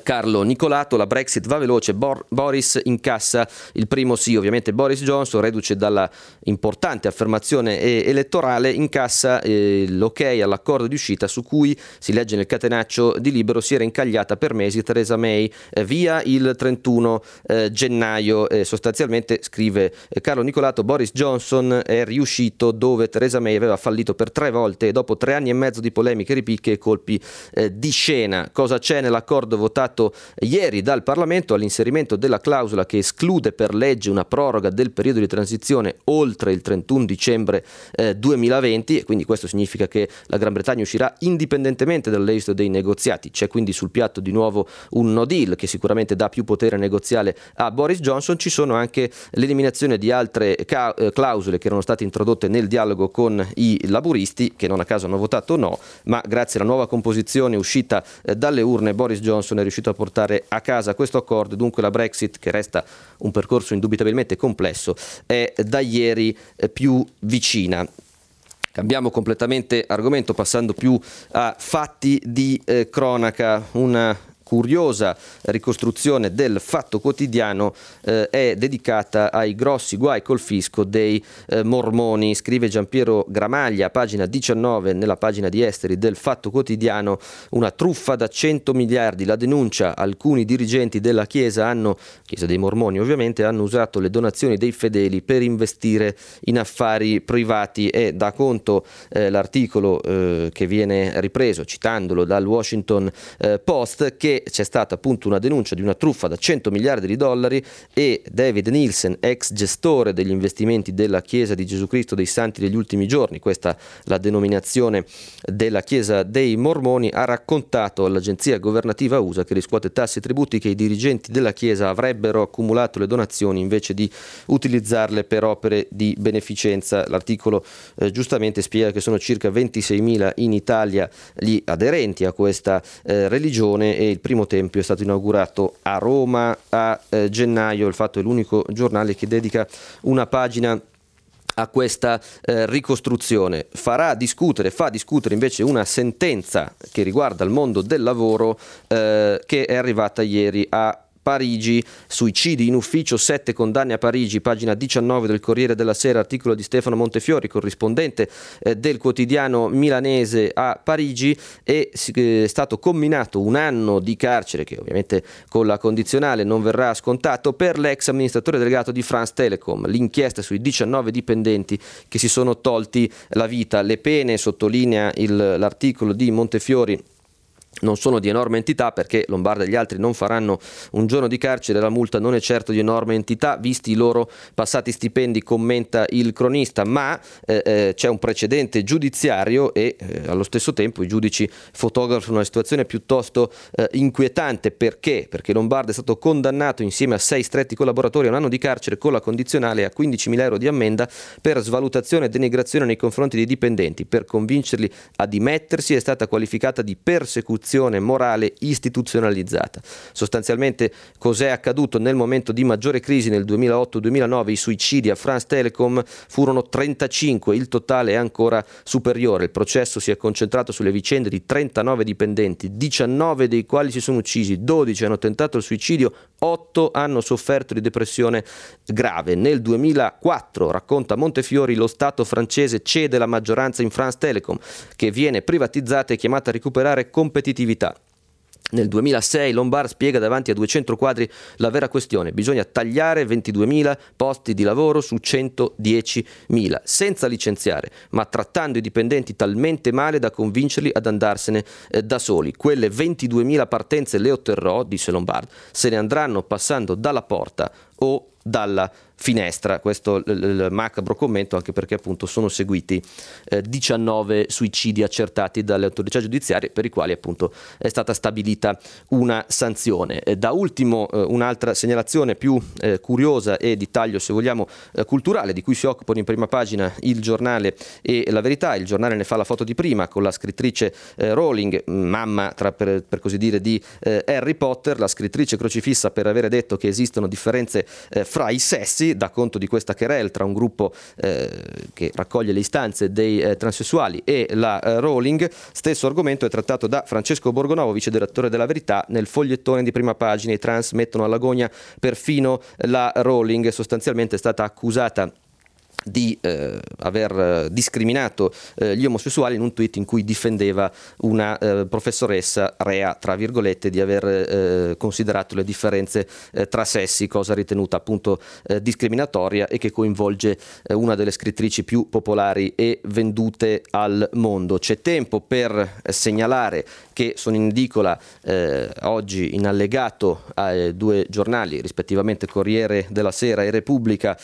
Carlo Nicolato, la Brexit va veloce, Bor- Boris incassa il primo sì, ovviamente Boris Johnson, reduce dalla importante affermazione elettorale, incassa eh, l'ok all'accordo di uscita su cui si legge nel catenaccio di Libero si era incagliata per mesi Theresa May eh, via il 31 eh, gennaio, sostanzialmente scrive eh, Carlo Nicolato, Boris Johnson è riuscito dove Theresa May aveva fallito per tre volte dopo tre anni e mezzo di polemiche, ripicche e colpi eh, di scena. Cosa c'è nell'accordo votato? Votato ieri dal Parlamento all'inserimento della clausola che esclude per legge una proroga del periodo di transizione oltre il 31 dicembre eh, 2020 e quindi questo significa che la Gran Bretagna uscirà indipendentemente dall'esito dei negoziati. C'è quindi sul piatto di nuovo un no deal che sicuramente dà più potere negoziale a Boris Johnson. Ci sono anche l'eliminazione di altre ca- eh, clausole che erano state introdotte nel dialogo con i laburisti che non a caso hanno votato no, ma grazie alla nuova composizione uscita eh, dalle urne Boris Johnson è riuscito a portare a casa questo accordo, dunque la Brexit, che resta un percorso indubitabilmente complesso, è da ieri eh, più vicina. Cambiamo completamente argomento passando più a fatti di eh, cronaca, una curiosa ricostruzione del fatto quotidiano eh, è dedicata ai grossi guai col fisco dei eh, mormoni, scrive Giampiero Gramaglia, pagina 19 nella pagina di esteri del fatto quotidiano, una truffa da 100 miliardi, la denuncia, alcuni dirigenti della Chiesa hanno, Chiesa dei Mormoni ovviamente, hanno usato le donazioni dei fedeli per investire in affari privati. E da conto eh, l'articolo eh, che viene ripreso citandolo dal Washington eh, Post che c'è stata appunto una denuncia di una truffa da 100 miliardi di dollari e David Nielsen, ex gestore degli investimenti della Chiesa di Gesù Cristo dei Santi degli ultimi giorni, questa la denominazione della Chiesa dei Mormoni, ha raccontato all'agenzia governativa USA che riscuote tasse e tributi che i dirigenti della Chiesa avrebbero accumulato le donazioni invece di utilizzarle per opere di beneficenza. L'articolo eh, giustamente spiega che sono circa 26.000 in Italia gli aderenti a questa eh, religione e il primo tempio è stato inaugurato a Roma a eh, gennaio. Il fatto è l'unico giornale che dedica una pagina a questa eh, ricostruzione. Farà discutere, fa discutere invece una sentenza che riguarda il mondo del lavoro eh, che è arrivata ieri a Parigi, suicidi in ufficio, sette condanne a Parigi, pagina 19 del Corriere della Sera, articolo di Stefano Montefiori, corrispondente eh, del quotidiano milanese a Parigi, eh, è stato comminato un anno di carcere, che ovviamente con la condizionale non verrà scontato, per l'ex amministratore delegato di France Telecom. L'inchiesta sui 19 dipendenti che si sono tolti la vita. Le pene, sottolinea l'articolo di Montefiori, non sono di enorme entità perché Lombarda e gli altri non faranno un giorno di carcere, la multa non è certo di enorme entità, visti i loro passati stipendi, commenta il cronista, ma eh, eh, c'è un precedente giudiziario e eh, allo stesso tempo i giudici fotografano una situazione piuttosto eh, inquietante perché? Perché Lombarda è stato condannato insieme a sei stretti collaboratori a un anno di carcere con la condizionale a 15.000 euro di ammenda per svalutazione e denigrazione nei confronti dei dipendenti. Per convincerli a dimettersi è stata qualificata di persecuzione corruzione morale istituzionalizzata. Sostanzialmente cos'è accaduto nel momento di maggiore crisi nel 2008-2009? I suicidi a France Telecom furono 35, il totale è ancora superiore. Il processo si è concentrato sulle vicende di 39 dipendenti, 19 dei quali si sono uccisi, 12 hanno tentato il suicidio, 8 hanno sofferto di depressione grave. Nel 2004, racconta Montefiori, lo Stato francese cede la maggioranza in France Telecom, che viene privatizzata e chiamata a recuperare competitività. Nel 2006 Lombard spiega davanti a 200 quadri la vera questione, bisogna tagliare 22.000 posti di lavoro su 110.000, senza licenziare, ma trattando i dipendenti talmente male da convincerli ad andarsene eh, da soli. Quelle 22.000 partenze le otterrò, disse Lombard, se ne andranno passando dalla porta o dalla finestra, questo il, macabro commento anche perché appunto sono seguiti eh, 19 suicidi accertati dalle autorità giudiziarie per i quali appunto è stata stabilita una sanzione. Da ultimo eh, un'altra segnalazione più eh, curiosa e di taglio se vogliamo eh, culturale di cui si occupano in prima pagina il giornale e la verità, il giornale ne fa la foto di prima con la scrittrice eh, Rowling, mamma tra, per, per, così dire di Harry Potter, la scrittrice crocifissa per avere detto che esistono differenze fra i sessi dà conto di questa querel tra un gruppo eh, che raccoglie le istanze dei eh, transessuali e la eh, Rowling. Stesso argomento è trattato da Francesco Borgonovo, vice direttore della Verità, nel fogliettone di prima pagina. I trans mettono all'agonia perfino la Rowling, sostanzialmente è stata accusata di eh, aver eh, discriminato eh, gli omosessuali in un tweet in cui difendeva una eh, professoressa rea, tra virgolette, di aver eh, considerato le differenze eh, tra sessi, cosa ritenuta appunto discriminatoria e che coinvolge una delle scrittrici più popolari e vendute al mondo. C'è tempo per segnalare che sono in edicola oggi in allegato ai due giornali, rispettivamente Corriere della Sera e Repubblica,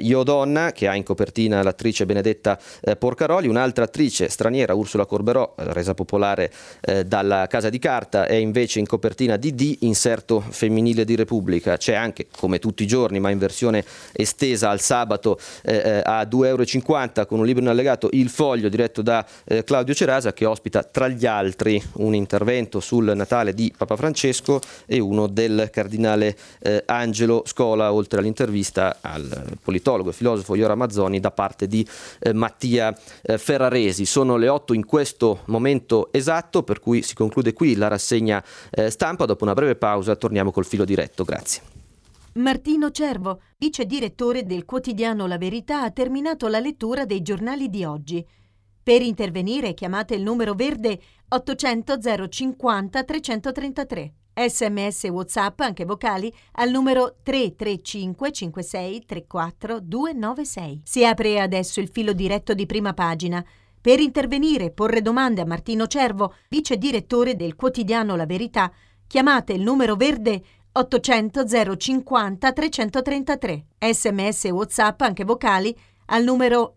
Io Donna, che ha in copertina l'attrice Benedetta eh, Porcaroli, un'altra attrice straniera, Ursula Corberò, eh, resa popolare eh, dalla Casa di Carta, è invece in copertina di D, inserto femminile di Repubblica. C'è anche, come tutti i giorni, ma in versione estesa al sabato eh, eh a 2,50 euro con un libro in allegato, Il Foglio, diretto da eh, Claudio Cerasa, che ospita tra gli altri un intervento sul Natale di Papa Francesco e uno del cardinale Angelo Scola, oltre all'intervista al politologo e filosofo Ioram Amazzoni da parte di eh, Mattia eh, Ferraresi. Sono le 8 in questo momento esatto, per cui si conclude qui la rassegna eh, stampa. Dopo una breve pausa torniamo col filo diretto. Grazie. Martino Cervo, vice direttore del quotidiano La Verità, ha terminato la lettura dei giornali di oggi. Per intervenire chiamate il numero verde 800 050 333. Sms WhatsApp, anche vocali, al numero 335 56 34 296. Si apre adesso il filo diretto di prima pagina. Per intervenire e porre domande a Martino Cervo, vice direttore del quotidiano La Verità, chiamate il numero verde 800 050 333. Sms WhatsApp anche vocali al numero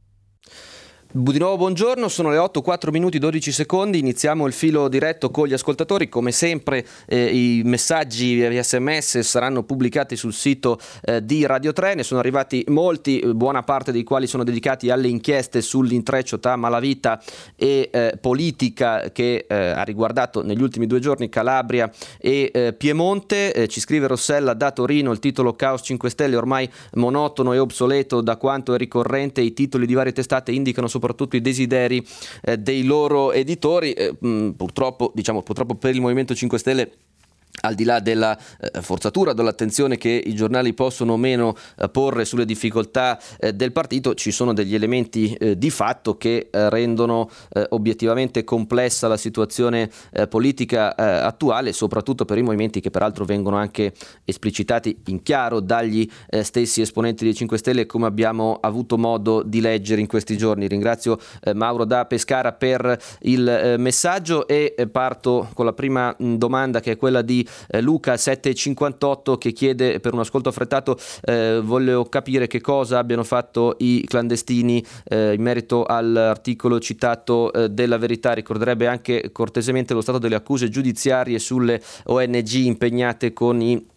Di nuovo buongiorno, sono le 8, 4 minuti 12 secondi, iniziamo il filo diretto con gli ascoltatori, come sempre eh, i messaggi via sms saranno pubblicati sul sito eh, di Radio 3, ne sono arrivati molti, buona parte dei quali sono dedicati alle inchieste sull'intreccio tra malavita e eh, politica che eh, ha riguardato negli ultimi due giorni Calabria e eh, Piemonte, eh, ci scrive Rossella da Torino il titolo Caos 5 Stelle ormai monotono e obsoleto da quanto è ricorrente, i titoli di varie testate indicano soprattutto soprattutto i desideri eh, dei loro editori. Eh, mh, purtroppo, diciamo, purtroppo per il Movimento 5 Stelle al di là della eh, forzatura, dell'attenzione che i giornali possono o meno eh, porre sulle difficoltà eh, del partito, ci sono degli elementi di fatto che rendono obiettivamente complessa la situazione politica attuale, soprattutto per i movimenti che peraltro vengono anche esplicitati in chiaro dagli stessi esponenti dei 5 Stelle, come abbiamo avuto modo di leggere in questi giorni. Ringrazio Mauro da Pescara per il messaggio e parto con la prima domanda che è quella di eh, Luca 758 che chiede per un ascolto affrettato eh, voglio capire che cosa abbiano fatto i clandestini eh, in merito all'articolo citato eh, della verità. Ricorderebbe anche cortesemente lo stato delle accuse giudiziarie sulle ONG impegnate con i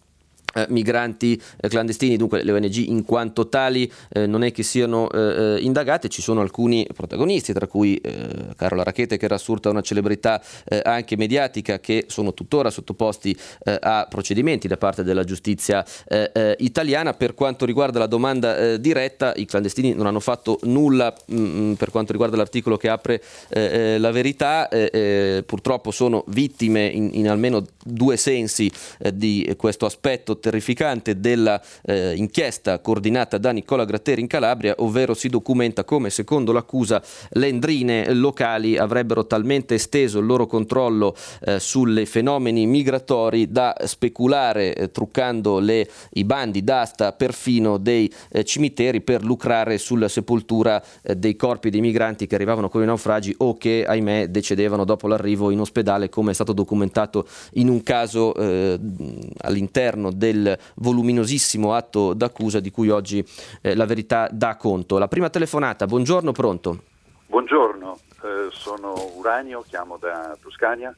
eh, migranti eh, clandestini, dunque le ONG in quanto tali eh, non è che siano eh, indagate, ci sono alcuni protagonisti, tra cui Carola Rachete che era assurta una celebrità anche mediatica, che sono tuttora sottoposti a procedimenti da parte della giustizia italiana. Per quanto riguarda la domanda diretta, i clandestini non hanno fatto nulla mh, mm, per quanto riguarda l'articolo che apre la verità, purtroppo sono vittime in, in almeno due sensi di questo aspetto terrificante della eh, coordinata da Nicola Gratteri in Calabria, ovvero si documenta come secondo l'accusa le endrine locali avrebbero talmente esteso il loro controllo eh, sulle fenomeni migratori da speculare eh, truccando le, i bandi d'asta perfino dei eh, cimiteri per lucrare sulla sepoltura eh, dei corpi dei migranti che arrivavano con i naufragi o che ahimè decedevano dopo l'arrivo in ospedale come è stato documentato in un caso eh, all'interno del del voluminosissimo atto d'accusa di cui oggi eh, la verità dà conto. La prima telefonata, buongiorno, pronto? Buongiorno, eh, sono Uranio, chiamo da Toscania.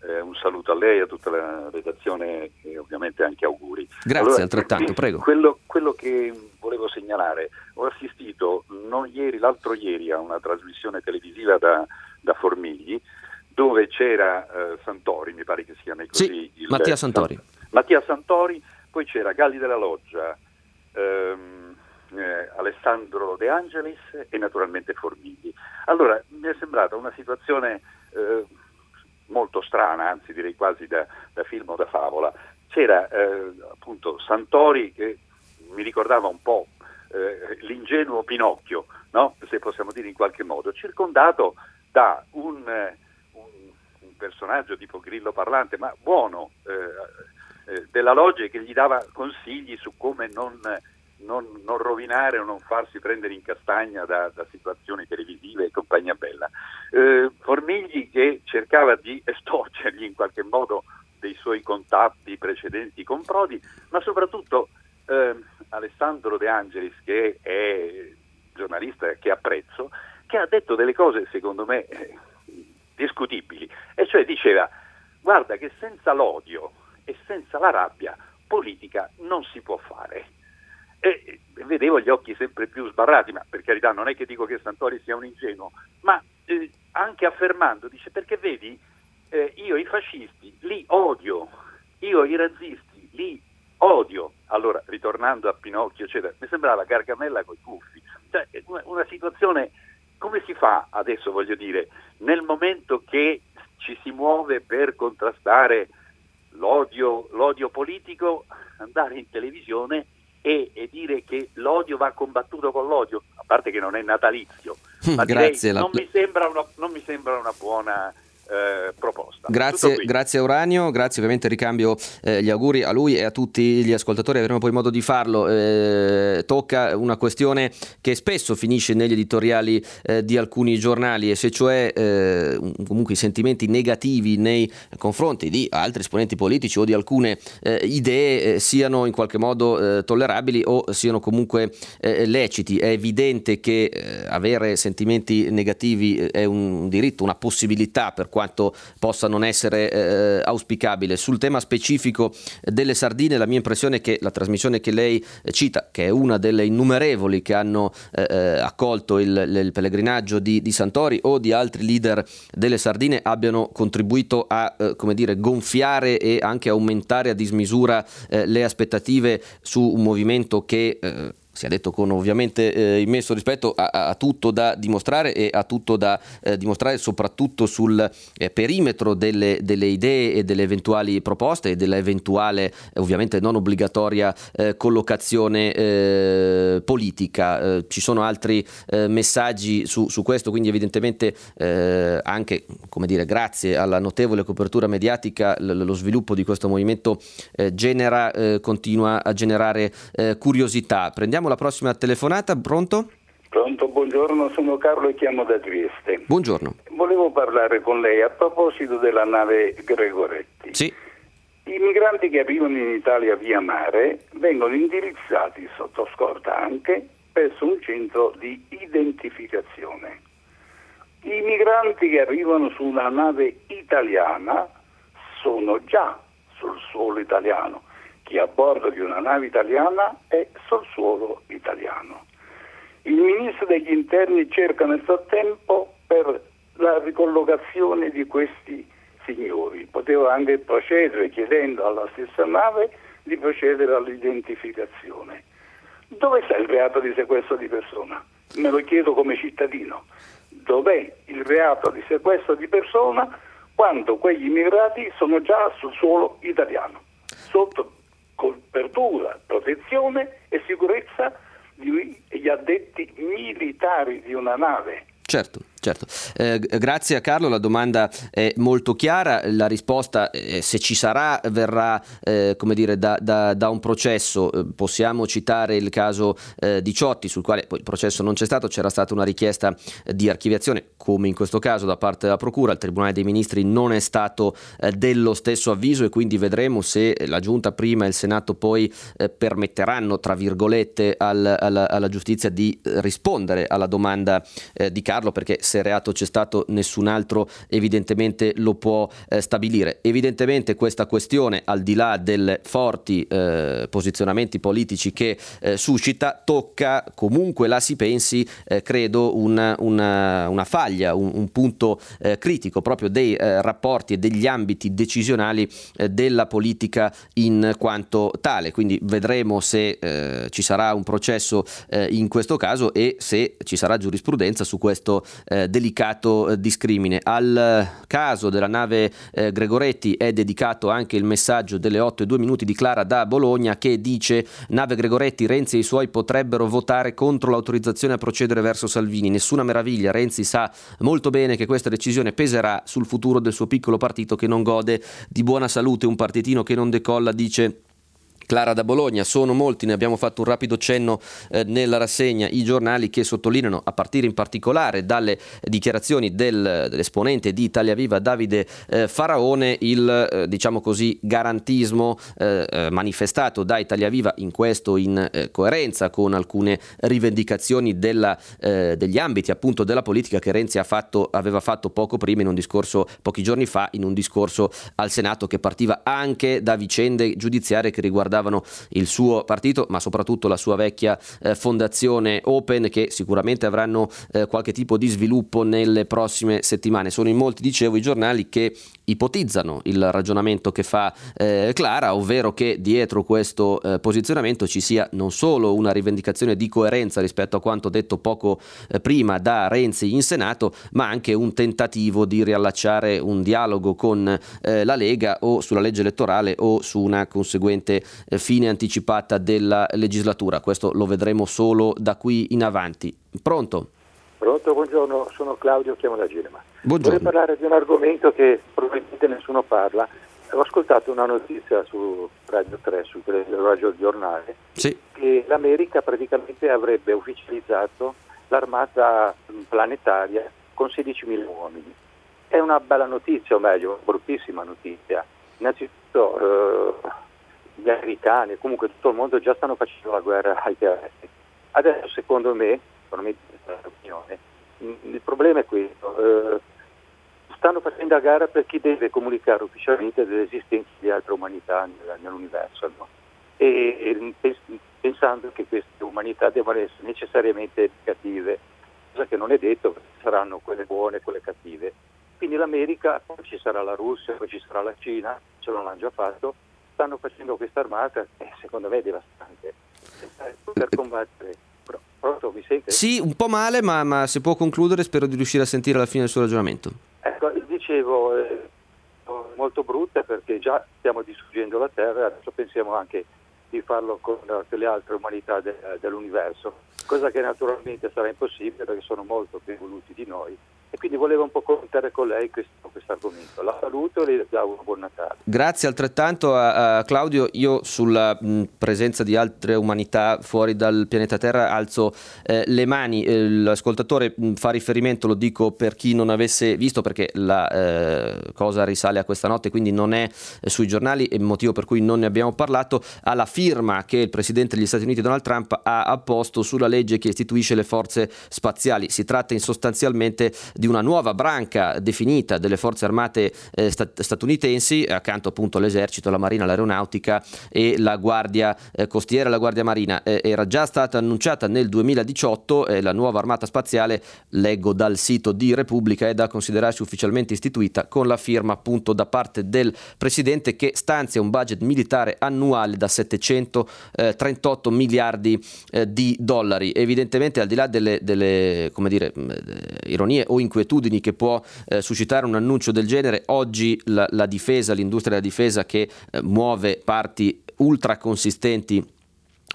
Eh, un saluto a lei, a tutta la redazione e ovviamente anche auguri. Grazie, allora, altrettanto, prego. Quello, quello, che volevo segnalare, ho assistito non ieri, l'altro ieri a una trasmissione televisiva da, da Formigli dove c'era eh, Santori, mi pare che si chiami così. Sì, il, Mattia Santori. Mattia Santori, poi c'era Galli della Loggia, ehm, eh, Alessandro De Angelis e naturalmente Formigli. Allora mi è sembrata una situazione eh, molto strana, anzi direi quasi da, da film o da favola. C'era eh, appunto Santori che mi ricordava un po' eh, l'ingenuo Pinocchio, no? se possiamo dire in qualche modo, circondato da un, un, un personaggio tipo grillo parlante, ma buono, eh, eh, della Loggia che gli dava consigli su come non, non, non, rovinare o non farsi prendere in castagna da, da situazioni televisive e compagnia bella. Eh, Formigli che cercava di estorcergli in qualche modo dei suoi contatti precedenti con Prodi, ma soprattutto eh, Alessandro De Angelis, che è giornalista che apprezzo, che ha detto delle cose secondo me eh, discutibili, e cioè diceva guarda che senza l'odio e senza la rabbia politica non si può fare. E vedevo gli occhi sempre più sbarrati, ma per carità non è che dico che Santori sia un ingenuo, ma eh, anche affermando, dice perché vedi, eh, io i fascisti li odio, io i razzisti li odio. Allora, ritornando a Pinocchio, eccetera, mi sembrava Gargamella coi puffi. Cioè, una situazione, come si fa adesso, voglio dire, nel momento che ci si muove per contrastare l'odio, l'odio politico, andare in televisione e, e, dire che l'odio va combattuto con l'odio, a parte che non è natalizio, ma Grazie, direi, non, mi una, non, mi sembra una, buona eh, proposta. Grazie, grazie Uranio, grazie ovviamente ricambio eh, gli auguri a lui e a tutti gli ascoltatori, avremo poi modo di farlo. Eh, tocca una questione che spesso finisce negli editoriali eh, di alcuni giornali e se cioè eh, comunque i sentimenti negativi nei confronti di altri esponenti politici o di alcune eh, idee siano in qualche modo tollerabili o siano comunque leciti. È evidente che avere sentimenti negativi è un diritto, una possibilità per quanto possa non essere eh, auspicabile. Sul tema specifico delle sardine, la mia impressione è che la trasmissione che lei eh, cita, che è una delle innumerevoli che hanno eh, eh, accolto il, il pellegrinaggio di, di, Santori o di altri leader delle sardine, abbiano contribuito a eh, come dire, gonfiare e anche aumentare a dismisura eh, le aspettative su un movimento che sia detto con ovviamente eh, immenso rispetto, ha, ha, tutto da dimostrare e ha tutto da eh, dimostrare soprattutto sul eh, perimetro delle, delle, idee e delle eventuali proposte e dell'eventuale eh, ovviamente non obbligatoria eh, collocazione eh, politica. ci sono altri messaggi su, su, questo, quindi evidentemente anche come dire, grazie alla notevole copertura mediatica l- lo sviluppo di questo movimento genera, continua a generare curiosità. Prendiamo la prossima telefonata, pronto? Pronto, buongiorno, sono Carlo e chiamo da Trieste. Buongiorno. Volevo parlare con lei a proposito della nave Gregoretti. Sì. I migranti che arrivano in Italia via mare vengono indirizzati, sotto scorta anche, presso un centro di identificazione. I migranti che arrivano su una nave italiana sono già sul suolo italiano a bordo di una nave italiana è sul suolo italiano. Il ministro degli interni cerca nel frattempo per la ricollocazione di questi signori. Poteva anche procedere chiedendo alla stessa nave di procedere all'identificazione. Dove sta il reato di sequestro di persona? Me lo chiedo come cittadino. Dov'è il reato di sequestro di persona quando quegli immigrati sono già sul suolo italiano, sotto copertura, protezione e sicurezza degli addetti militari di una nave. Certo. Certo, eh, grazie a Carlo, la domanda è molto chiara, la risposta eh, se ci sarà verrà eh, come dire, da, da, da un processo, eh, possiamo citare il caso eh, di Ciotti sul quale poi il processo non c'è stato, c'era stata una richiesta di archiviazione come in questo caso da parte della Procura, il Tribunale dei Ministri non è stato eh, dello stesso avviso e quindi vedremo se la Giunta prima e il Senato poi permetteranno tra virgolette al, alla, alla, giustizia di rispondere alla domanda di Carlo perché se reato c'è stato nessun altro evidentemente lo può eh, stabilire. Evidentemente questa questione al di là dei forti eh, posizionamenti politici che eh, suscita tocca comunque la si pensi eh, credo una, una, una, faglia, un, un punto eh, critico proprio dei eh, rapporti e degli ambiti decisionali della politica in quanto tale. Quindi vedremo se ci sarà un processo in questo caso e se ci sarà giurisprudenza su questo eh, delicato eh, discrimine. Al caso della nave eh, Gregoretti è dedicato anche il messaggio delle 8 e 2 minuti di Clara da Bologna che dice nave Gregoretti, Renzi e i suoi potrebbero votare contro l'autorizzazione a procedere verso Salvini. Nessuna meraviglia, Renzi sa molto bene che questa decisione peserà sul futuro del suo piccolo partito che non gode di buona salute, un partitino che non decolla, dice Clara da Bologna. Sono molti, ne abbiamo fatto un rapido cenno eh, nella rassegna, i giornali che sottolineano, a partire in particolare dalle dichiarazioni del, dell'esponente di Italia Viva Davide eh, Faraone, il eh, diciamo così garantismo eh, eh, manifestato da Italia Viva in questo in eh, coerenza con alcune rivendicazioni della, degli ambiti appunto della politica che Renzi fatto, aveva fatto poco prima in un discorso pochi giorni fa in un discorso al Senato che partiva anche da vicende giudiziarie che riguardavano riguardavano il suo partito, ma soprattutto la sua vecchia eh, fondazione Open, che sicuramente avranno eh, qualche tipo di sviluppo nelle prossime settimane. Sono in molti, dicevo, i giornali che ipotizzano il ragionamento che fa eh, Clara, ovvero che dietro questo eh, posizionamento ci sia non solo una rivendicazione di coerenza rispetto a quanto detto poco eh, prima da Renzi in Senato, ma anche un tentativo di riallacciare un dialogo con eh, la Lega o sulla legge elettorale o su una conseguente fine anticipata della legislatura. Questo lo vedremo solo da qui in avanti. Pronto? Pronto, buongiorno, sono Claudio, chiamo da Genova. Buongiorno. Vorrei parlare di un argomento che probabilmente nessuno parla. Ho ascoltato una notizia su Radio 3, su Radio Giornale, Sì. che l'America praticamente avrebbe ufficializzato l'armata planetaria con 16.000 uomini. È una bella notizia, o meglio, una bruttissima notizia. Innanzitutto eh, gli americani, comunque tutto il mondo già stanno facendo la guerra ai terrestri. Adesso secondo me, l'opinione, mh, il problema è questo. eh, stanno facendo a gara per chi deve comunicare ufficialmente dell'esistenza di altre umanità nel- nell'universo. no? E, e pens- pensando che queste umanità devono essere necessariamente cattive, cosa che non è detto, saranno quelle buone e quelle cattive. Quindi l'America, poi ci sarà la Russia, poi ci sarà la Cina, ce l'hanno già fatto, stanno facendo questa armata e secondo me è devastante. Eh, Per combattere. Pro- Pronto, mi sente? Sì, un po' male, ma, ma se può concludere spero di riuscire a sentire alla fine il suo ragionamento. Ecco, dicevo, eh, molto brutta perché già stiamo distruggendo la Terra, adesso pensiamo anche di farlo con eh, le altre umanità de- dell'universo, cosa che naturalmente sarà impossibile perché sono molto più evoluti di noi. E quindi volevo un po' commentare con lei questo, questo argomento. La saluto e le auguro buon Natale. Grazie altrettanto a, a Claudio. Io sulla mh, presenza di altre umanità fuori dal pianeta Terra alzo eh, le mani. Eh, l'ascoltatore mh, fa riferimento, lo dico per chi non avesse visto, perché la eh, cosa risale a questa notte, quindi non è eh, sui giornali, e motivo per cui non ne abbiamo parlato, alla firma che il Presidente degli Stati Uniti Donald Trump ha apposto sulla legge che istituisce le forze spaziali. Si tratta in sostanzialmente di una nuova branca definita delle forze armate eh, stat- statunitensi, accanto appunto all'esercito, la marina, l'aeronautica e la guardia eh, costiera e la guardia marina. Eh, era già stata annunciata nel 2018 eh, la nuova armata spaziale, leggo dal sito di Repubblica, è da considerarsi ufficialmente istituita con la firma appunto da parte del Presidente che stanzia un budget militare annuale da 738 miliardi eh, di dollari. Evidentemente al di là delle, delle dire, ironie o inquietudini che può eh, suscitare un annuncio del genere, oggi la, la difesa, l'industria della difesa che eh, muove parti ultra consistenti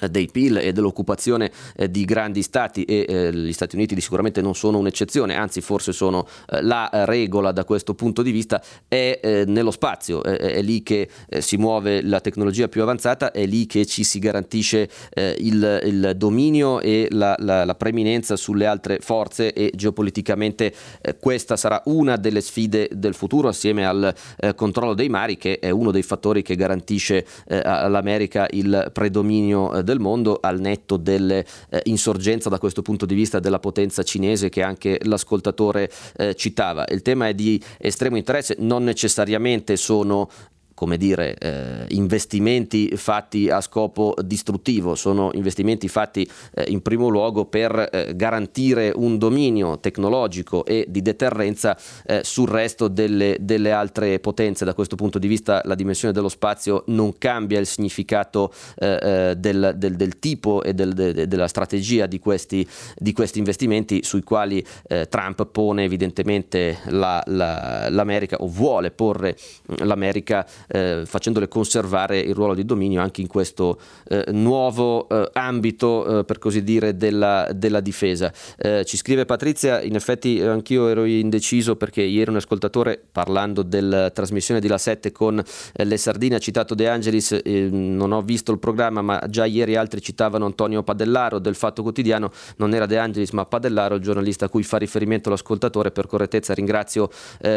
dei PIL e dell'occupazione eh, di grandi stati e eh, gli Stati Uniti di sicuramente non sono un'eccezione, anzi forse sono eh, la regola da questo punto di vista, è nello spazio, è, lì che si muove la tecnologia più avanzata, è lì che ci si garantisce il, il dominio e la, la- la preeminenza sulle altre forze e geopoliticamente questa sarà una delle sfide del futuro assieme al controllo dei mari che è uno dei fattori che garantisce all'America il predominio eh, del mondo al netto dell'insorgenza da questo punto di vista della potenza cinese che anche l'ascoltatore eh, citava. Il tema è di estremo interesse, non necessariamente sono come dire, eh, investimenti fatti a scopo distruttivo, sono investimenti fatti eh, in primo luogo per eh, garantire un dominio tecnologico e di deterrenza eh, sul resto delle, delle altre potenze. Da questo punto di vista la dimensione dello spazio non cambia il significato eh, eh, del, del- del tipo e del- de- della strategia di questi, di questi investimenti sui quali Trump pone evidentemente la- la- l'America o vuole porre l'America eh, facendole conservare il ruolo di dominio anche in questo eh, nuovo eh, ambito, eh, per così dire, della, della difesa. Eh, ci scrive Patrizia, in effetti eh, anch'io ero indeciso perché ieri un ascoltatore parlando della trasmissione di La 7 con le sardine ha citato De Angelis, non ho visto il programma ma già ieri altri citavano Antonio Padellaro del Fatto Quotidiano, non era De Angelis ma Padellaro, il giornalista a cui fa riferimento l'ascoltatore, per correttezza ringrazio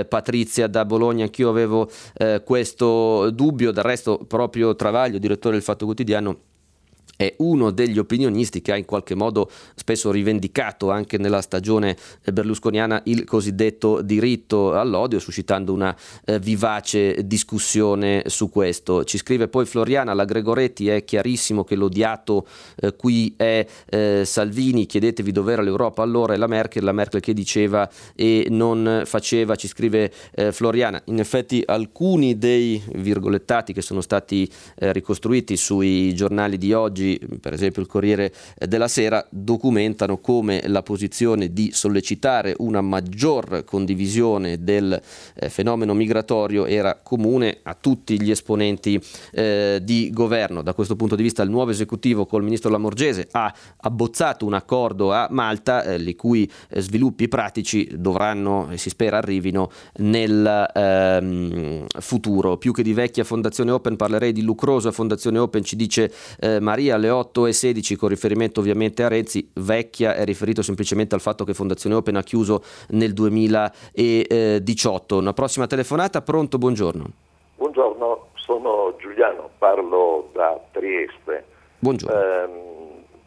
Patrizia da Bologna, anch'io avevo eh, dubbio, del resto proprio Travaglio, direttore del Fatto Quotidiano, è uno degli opinionisti che ha in qualche modo spesso rivendicato anche nella stagione berlusconiana il cosiddetto diritto all'odio, suscitando una eh, vivace discussione su questo. Ci scrive poi Floriana, la Gregoretti è chiarissimo che l'odiato eh, qui è eh, Salvini, chiedetevi dov'era l'Europa allora e la Merkel, la Merkel che diceva e non faceva, ci scrive eh, Floriana. In effetti alcuni dei virgolettati che sono stati eh, ricostruiti sui giornali di oggi oggi, per esempio il Corriere della Sera, documentano come la posizione di sollecitare una maggior condivisione del eh, fenomeno migratorio era comune a tutti gli esponenti eh, di governo. Da questo punto di vista il nuovo esecutivo col ministro Lamorgese ha abbozzato un accordo a Malta, eh, i cui eh, sviluppi pratici dovranno e si spera arrivino nel ehm, futuro. Più che di vecchia Fondazione Open parlerei di lucrosa Fondazione Open, ci dice eh, Maria alle 8 e 16 con riferimento ovviamente a Renzi, vecchia è riferito semplicemente al fatto che Fondazione Open ha chiuso nel 2018. Una prossima telefonata, pronto, buongiorno. Buongiorno, sono Giuliano, parlo da Trieste. Buongiorno. Eh,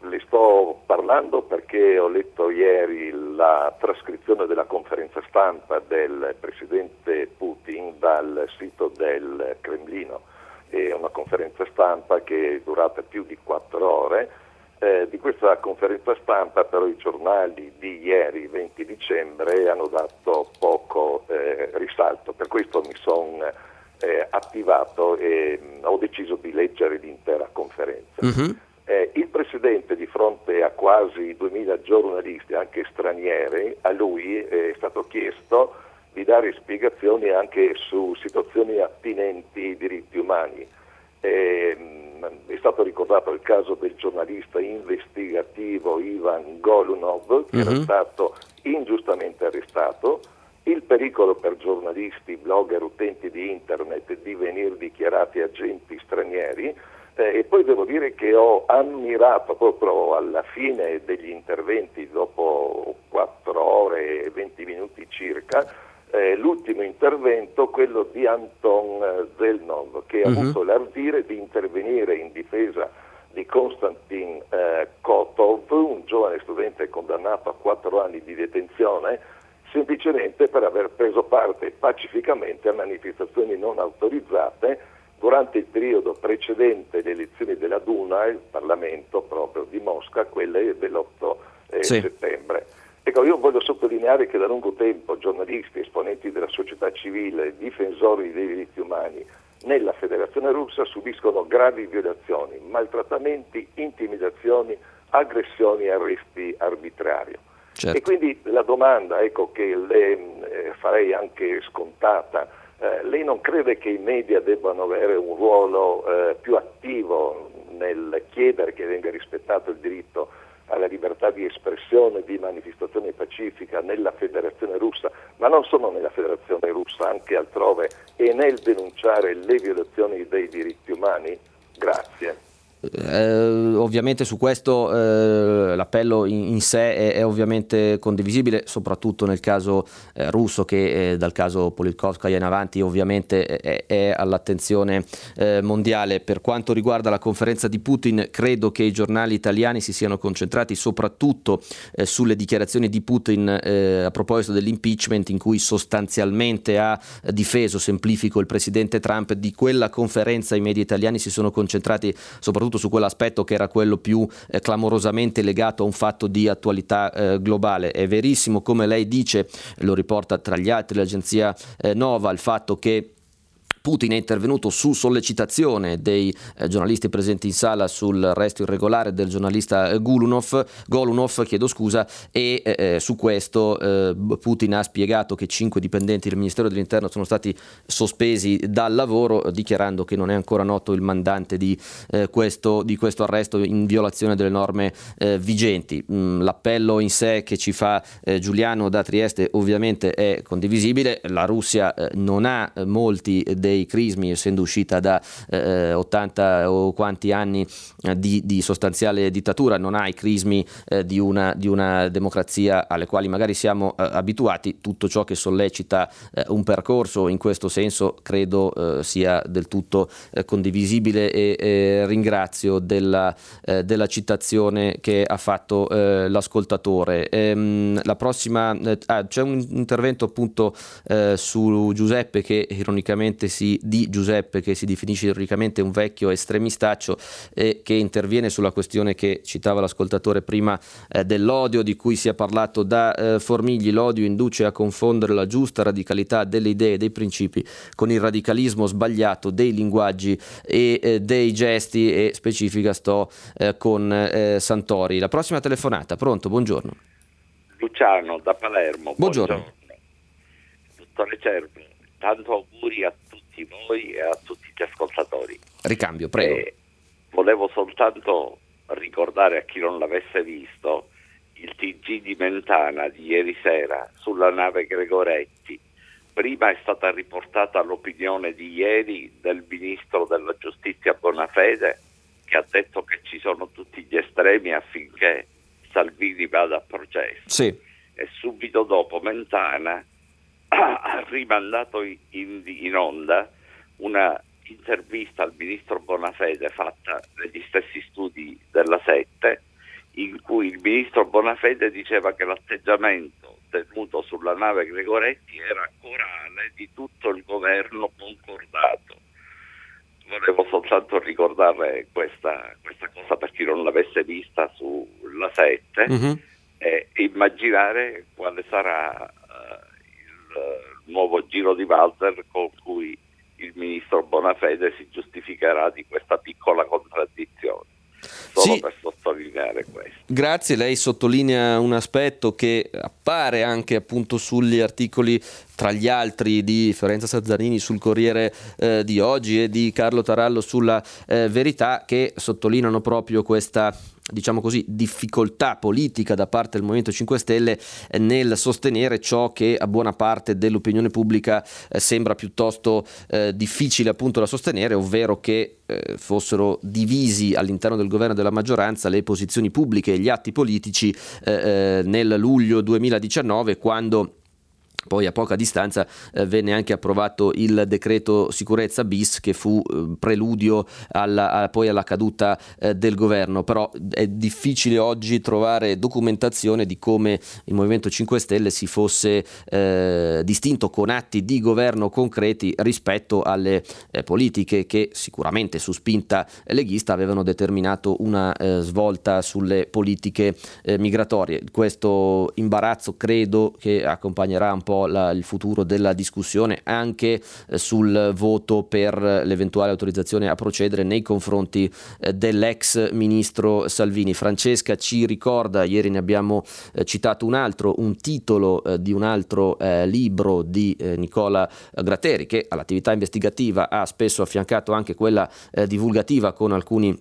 le sto parlando perché ho letto ieri la trascrizione della conferenza stampa del presidente Putin dal sito del Cremlino. È una conferenza stampa che è durata più di quattro ore. Eh, di questa conferenza stampa però i giornali di ieri, 20 dicembre, hanno dato poco eh, risalto. Per questo mi sono eh, attivato e mh, ho deciso di leggere l'intera conferenza. Mm-hmm. Eh, il Presidente di fronte a quasi 2000 giornalisti, anche stranieri, a lui è stato chiesto di dare spiegazioni anche su situazioni attinenti ai diritti umani. Eh, è stato ricordato il caso del giornalista investigativo Ivan Golunov che era Mhm. stato ingiustamente arrestato, il pericolo per giornalisti, blogger, utenti di internet di venire dichiarati agenti stranieri eh, e poi devo dire che ho ammirato proprio alla fine degli interventi, dopo 4 ore e 20 minuti circa, eh, l'ultimo intervento, quello di Anton eh, Zelnov, che ha Mhm. avuto l'ardire di intervenire in difesa di Konstantin eh, Kotov, un giovane studente condannato a 4 anni di detenzione, semplicemente per aver preso parte pacificamente a manifestazioni non autorizzate durante il periodo precedente le elezioni della Duma, il Parlamento proprio di Mosca, quelle dell'8 eh, Sì. settembre. Ecco, io voglio sottolineare che da lungo tempo giornalisti, civile, difensori dei diritti umani nella Federazione russa subiscono gravi violazioni, maltrattamenti, intimidazioni, aggressioni e arresti arbitrari. Certo. E quindi la domanda ecco, che le eh, farei anche scontata, eh, lei non crede che i media debbano avere un ruolo eh, più attivo nel chiedere che venga rispettato il diritto alla libertà di espressione, di manifestazione pacifica nella Federazione russa, ma non solo nella Federazione russa, anche altrove, e nel denunciare le violazioni dei diritti umani? Grazie. Eh, ovviamente su questo eh, l'appello in, in sé è, è ovviamente condivisibile, soprattutto nel caso eh, russo che eh, dal caso Politkovskaya in avanti ovviamente è, è all'attenzione eh, mondiale. Per quanto riguarda la conferenza di Putin, credo che i giornali italiani si siano concentrati soprattutto eh, sulle dichiarazioni di Putin a proposito dell'impeachment in cui sostanzialmente ha difeso, semplifico, il presidente Trump. Di quella conferenza i media italiani si sono concentrati soprattutto su quell'aspetto che era quello più eh, clamorosamente legato a un fatto di attualità eh, globale. È verissimo, come lei dice, lo riporta tra gli altri l'agenzia eh, Nova, il fatto che Putin è intervenuto su sollecitazione dei eh, giornalisti presenti in sala sul arresto irregolare del giornalista eh, Gulunov, Golunov, chiedo scusa, e eh, eh, su questo eh, Putin ha spiegato che cinque dipendenti del Ministero dell'Interno sono stati sospesi dal lavoro, dichiarando che non è ancora noto il mandante di, eh, questo, di questo arresto in violazione delle norme eh, vigenti. Mm, l'appello in sé che ci fa eh, Giuliano da Trieste ovviamente è condivisibile, la Russia eh, non ha eh, molti dei crismi, essendo uscita da eh, 80 o quanti anni eh, di, di sostanziale dittatura, non ha i crismi eh, di, una, di una democrazia alle quali magari siamo eh, abituati, tutto ciò che sollecita eh, un percorso in questo senso credo eh, sia del tutto condivisibile e eh, ringrazio della, della citazione che ha fatto l'ascoltatore. Ehm, la prossima, ah, c'è un intervento appunto su Giuseppe che ironicamente si si, di Giuseppe che si definisce ironicamente un vecchio estremistaccio e che interviene sulla questione che citava l'ascoltatore prima eh, dell'odio di cui si è parlato da eh, Formigli. L'odio induce a confondere la giusta radicalità delle idee e dei principi con il radicalismo sbagliato dei linguaggi e eh, dei gesti e specifica sto eh, con eh, Santori. La prossima telefonata, pronto, buongiorno. Luciano da Palermo. Buongiorno. buongiorno. Dottore Cervo, tanto auguri a tutti voi e a tutti gli ascoltatori. Ricambio, prego. Eh, volevo soltanto ricordare a chi non l'avesse visto il TG di Mentana di ieri sera sulla nave Gregoretti. Prima è stata riportata l'opinione di ieri del ministro della giustizia Bonafede che ha detto che ci sono tutti gli estremi affinché Salvini vada a processo. Sì. E subito dopo Mentana ha rimandato in, in onda una intervista al ministro Bonafede fatta negli stessi studi della Sette in cui il ministro Bonafede diceva che l'atteggiamento tenuto sulla nave Gregoretti era corale di tutto il governo concordato. Volevo soltanto ricordare questa, questa cosa per chi non l'avesse vista sulla 7 uh-huh. e immaginare quale sarà il nuovo giro di Walter con cui il ministro Bonafede si giustificherà di questa piccola contraddizione. Solo sì. per sottolineare questo. Grazie, lei sottolinea un aspetto che appare anche appunto sugli articoli tra gli altri di Fiorenza Sazzarini sul Corriere eh, di oggi e di Carlo Tarallo sulla eh, Verità che sottolineano proprio questa diciamo così, difficoltà politica da parte del Movimento 5 Stelle eh, nel sostenere ciò che a buona parte dell'opinione pubblica eh, sembra piuttosto eh, difficile appunto da sostenere, ovvero che eh, fossero divisi all'interno del governo della maggioranza le posizioni pubbliche e gli atti politici eh, eh, nel luglio 2019 quando poi a poca distanza eh, venne anche approvato il decreto sicurezza bis che fu eh, preludio alla, a, poi alla caduta eh, del governo, però è difficile oggi trovare documentazione di come il Movimento 5 Stelle si fosse eh, distinto con atti di governo concreti rispetto alle eh, politiche che sicuramente su spinta leghista avevano determinato una eh, svolta sulle politiche migratorie. Questo imbarazzo credo che accompagnerà un po' po' la, il futuro della discussione anche eh, sul voto per l'eventuale autorizzazione a procedere nei confronti eh, dell'ex ministro Salvini. Francesca ci ricorda, ieri ne abbiamo eh, citato un altro, un titolo di un altro libro di Nicola Gratteri che all'attività investigativa ha spesso affiancato anche quella divulgativa con alcuni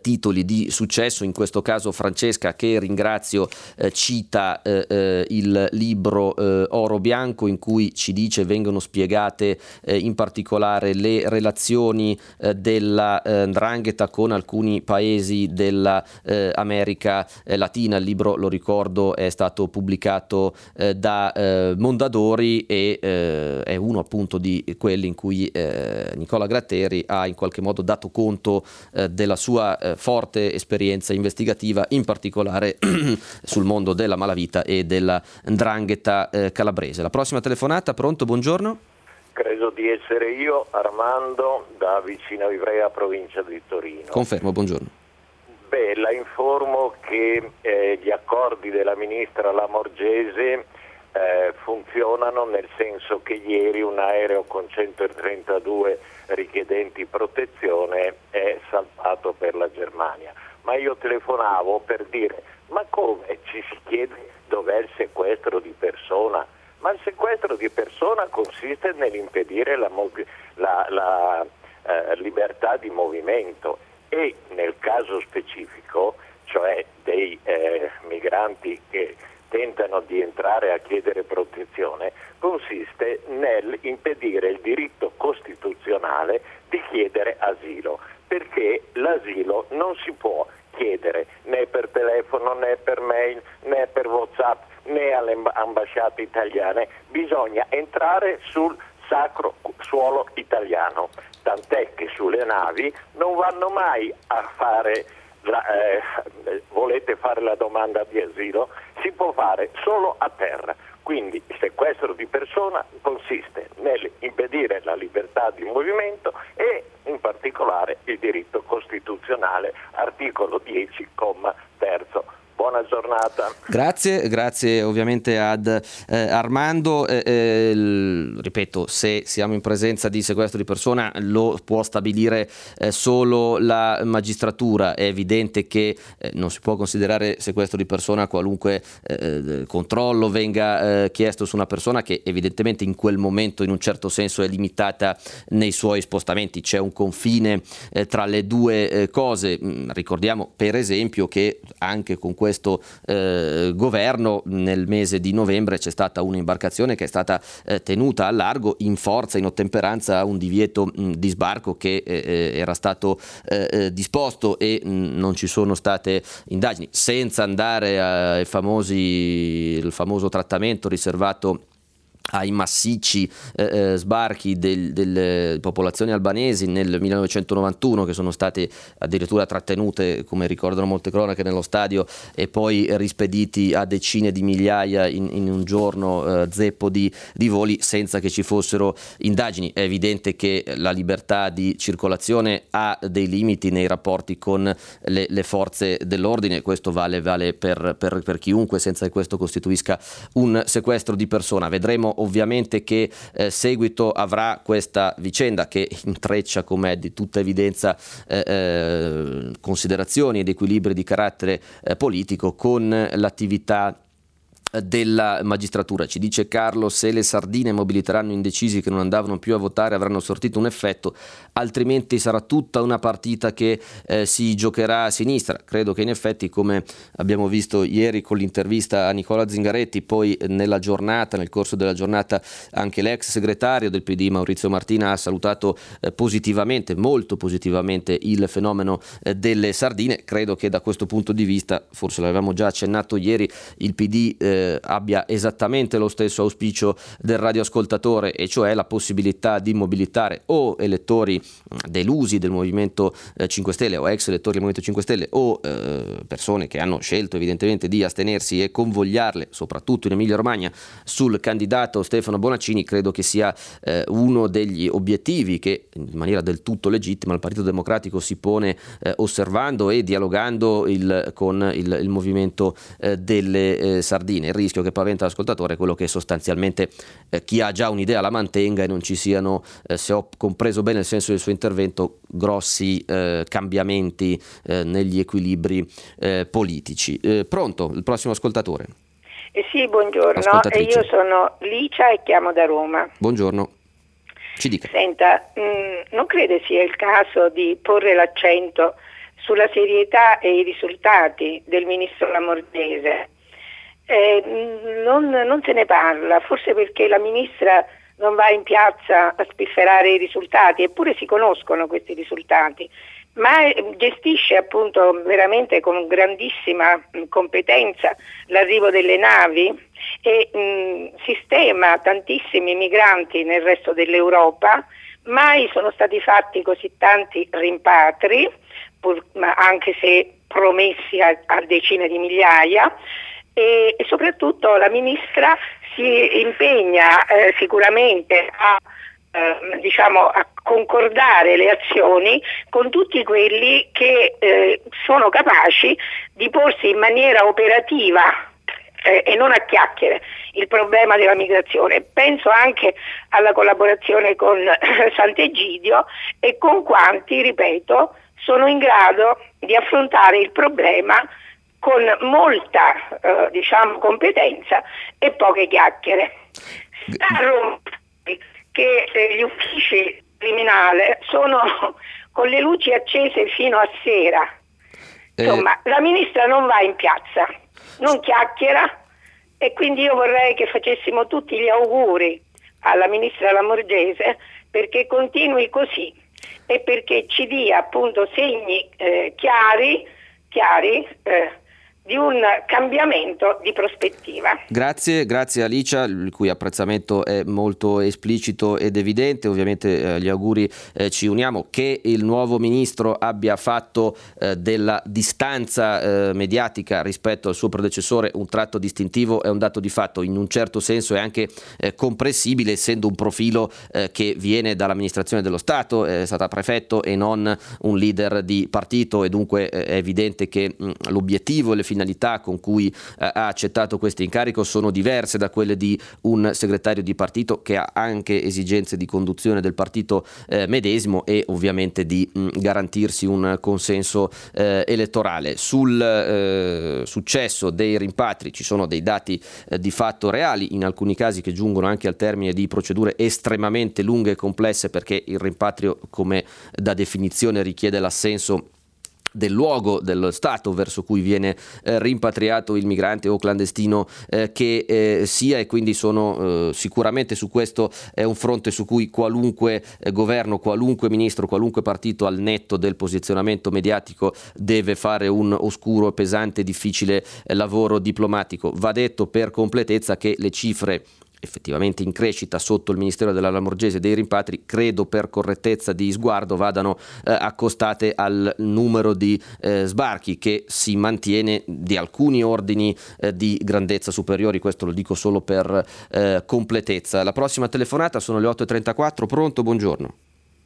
titoli di successo, in questo caso Francesca che ringrazio eh, cita eh, eh il libro eh, Oro Bianco in cui ci dice vengono spiegate eh, in particolare le relazioni della Ndrangheta con alcuni paesi dell'America Latina, il libro lo ricordo è stato pubblicato da Mondadori e è uno appunto di quelli in cui Nicola Gratteri ha in qualche modo dato conto della sua eh, forte esperienza investigativa, in particolare [CLEARS THROAT] sul mondo della malavita e della ndrangheta eh, calabrese. La prossima telefonata, pronto, buongiorno. Credo di essere io, Armando, da vicino Ivrea, provincia di Torino. Confermo, buongiorno. Beh, la informo che eh, gli accordi della ministra Lamorgese eh, funzionano nel senso che ieri un aereo con 132 richiedenti protezione è saltato per la Germania. Ma io telefonavo per dire ma come ci si chiede dov'è il sequestro di persona? Ma il sequestro di persona consiste nell'impedire la, la, la eh, libertà di movimento e nel caso specifico, cioè dei eh, migranti che tentano di entrare a chiedere protezione consiste nel impedire il diritto costituzionale di chiedere asilo, perché l'asilo non si può chiedere né per telefono né per mail né per Whatsapp né alle ambasciate italiane, bisogna entrare sul sacro suolo italiano, tant'è che sulle navi non vanno mai a fare la, eh, volete fare la domanda di asilo, si può fare solo a terra. Quindi il sequestro di persona consiste nell'impedire la libertà di movimento e in particolare il diritto costituzionale, articolo 10, comma terzo Buona giornata. Grazie, grazie ovviamente ad eh, Armando. Eh, eh, l- ripeto, se siamo in presenza di sequestro di persona lo può stabilire eh, solo la magistratura. È evidente che eh, non si può considerare sequestro di persona qualunque eh, controllo venga chiesto su una persona che evidentemente in quel momento in un certo senso è limitata nei suoi spostamenti. C'è un confine tra le due cose. Mm, ricordiamo per esempio che anche con questo questo eh, governo. Nel mese di novembre c'è stata un'imbarcazione che è stata eh, tenuta a largo in forza, in ottemperanza a un divieto mh, di sbarco che eh, eh era stato eh, eh, disposto e mh, non ci sono state indagini, senza andare ai famosi, il famoso trattamento riservato ai massicci eh, eh sbarchi del, delle popolazioni albanesi nel 1991 che sono state addirittura trattenute come ricordano molte cronache nello stadio e poi rispediti a decine di migliaia in, in un giorno eh, zeppo di, di, voli senza che ci fossero indagini. È evidente che la libertà di circolazione ha dei limiti nei rapporti con le, le forze dell'ordine. Questo vale, vale per, per, per chiunque senza che questo costituisca un sequestro di persona. Vedremo ovviamente che eh, seguito avrà questa vicenda che intreccia, come è di tutta evidenza, eh, eh, considerazioni ed equilibri di carattere eh, politico con l'attività della magistratura. Ci dice Carlo, se le sardine mobiliteranno indecisi che non andavano più a votare avranno sortito un effetto, altrimenti sarà tutta una partita che eh, si giocherà a sinistra. Credo che in effetti, come abbiamo visto ieri con l'intervista a Nicola Zingaretti, poi nella giornata, nel corso della giornata, anche l'ex segretario del PD Maurizio Martina ha salutato eh, positivamente, molto positivamente, il fenomeno eh, delle sardine. Credo che da questo punto di vista, forse l'avevamo già accennato ieri, il PD eh, eh, abbia esattamente lo stesso auspicio del radioascoltatore e cioè la possibilità di mobilitare o elettori delusi del Movimento eh, 5 Stelle o ex elettori del Movimento 5 Stelle o eh, persone che hanno scelto evidentemente di astenersi e convogliarle soprattutto in Emilia Romagna sul candidato Stefano Bonaccini credo che sia eh, uno degli obiettivi che in maniera del tutto legittima il Partito Democratico si pone eh, osservando e dialogando il, con il, il movimento eh, delle sardine il rischio che paventa l'ascoltatore è quello che sostanzialmente eh, chi ha già un'idea la mantenga e non ci siano, eh, se ho compreso bene il senso del suo intervento, grossi eh, cambiamenti eh, negli equilibri eh, politici. Eh, pronto, il prossimo ascoltatore. sì, buongiorno, io sono Licia e chiamo da Roma. Buongiorno. Ci dica. Senta, mh, mm, non crede sia il caso di porre l'accento sulla serietà e i risultati del ministro Lamordese eh, non, non, se ne parla, forse perché la ministra non va in piazza a spifferare i risultati, eppure si conoscono questi risultati, ma eh, gestisce appunto veramente con grandissima competenza l'arrivo delle navi e mh, sistema tantissimi migranti nel resto dell'Europa, mai sono stati fatti così tanti rimpatri, pur, anche se promessi a, a decine di migliaia, e, e soprattutto la ministra si impegna eh, sicuramente a, eh, diciamo, a, concordare le azioni con tutti quelli che eh, sono capaci di porsi in maniera operativa eh, e non a chiacchiere il problema della migrazione. Penso anche alla collaborazione con [CLEARS THROAT] Sant'Egidio e con quanti, ripeto, sono in grado di affrontare il problema con molta eh, diciamo, competenza e poche chiacchiere. Sta a Roma che eh, gli uffici criminali sono [LAUGHS] con le luci accese fino a sera. Eh. Insomma, la ministra non va in piazza, non chiacchiera e quindi io vorrei che facessimo tutti gli auguri alla ministra Lamorgese perché continui così e perché ci dia appunto segni eh, chiari, chiari eh, di un cambiamento di prospettiva. Grazie, grazie Alicia, il cui apprezzamento è molto esplicito ed evidente. Ovviamente eh, gli auguri eh, ci uniamo che il nuovo ministro abbia fatto eh, della distanza eh, mediatica rispetto al suo predecessore un tratto distintivo è un dato di fatto, in un certo senso è anche eh, comprensibile essendo un profilo eh, che viene dall'amministrazione dello Stato, è stata prefetto e non un leader di partito e dunque è evidente che mh, l'obiettivo e le finalità con cui eh, ha accettato questo incarico sono diverse da quelle di un segretario di partito che ha anche esigenze di conduzione del partito eh, medesimo e ovviamente di mh, garantirsi un consenso eh, elettorale. Sul successo dei rimpatri ci sono dei dati di fatto reali, in alcuni casi che giungono anche al termine di procedure estremamente lunghe e complesse perché il rimpatrio come da definizione richiede l'assenso del luogo dello Stato verso cui viene eh, rimpatriato il migrante o clandestino eh, che eh, sia e quindi sono eh, sicuramente su questo è un fronte su cui qualunque eh, governo, qualunque ministro, qualunque partito al netto del posizionamento mediatico deve fare un oscuro, pesante, difficile eh, lavoro diplomatico. Va detto per completezza che le cifre effettivamente in crescita sotto il Ministero della Lamorgese dei rimpatri, credo per correttezza di sguardo vadano eh, accostate al numero di eh, sbarchi che si mantiene di alcuni ordini eh, di grandezza superiori, questo lo dico solo per eh, completezza. La prossima telefonata sono le 8.34, pronto? Buongiorno.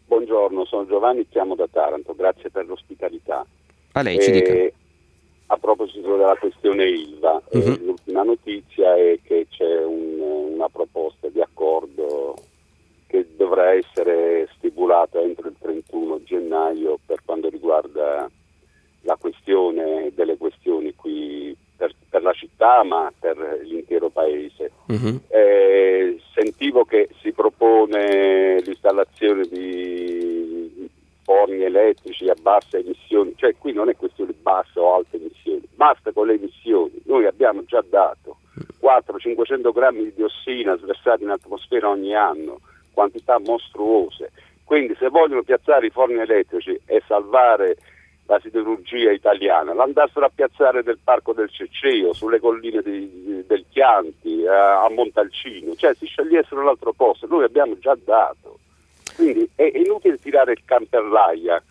Buongiorno, sono Giovanni, chiamo da Taranto, grazie per l'ospitalità. A lei ci dica. A proposito della questione ILVA, uh-huh. l'ultima notizia è che c'è un, una proposta di accordo che dovrà essere stipulata entro il 31 gennaio per quanto riguarda la questione delle questioni qui per, per la città ma per l'intero paese. Uh-huh. Eh, sentivo che si propone l'installazione di forni elettrici a bassa emissione, cioè qui non è questione di basse o alte emissioni, basta con le emissioni, noi abbiamo già dato 400-500 grammi di diossina sversati in atmosfera ogni anno, quantità mostruose, quindi se vogliono piazzare i forni elettrici e salvare la siderurgia italiana, l'andassero a piazzare del parco del Ceceo, sulle colline di, di, del Chianti, a, eh, a Montalcino, cioè si scegliessero l'altro posto, noi abbiamo già dato. Quindi è inutile tirare il camperlaia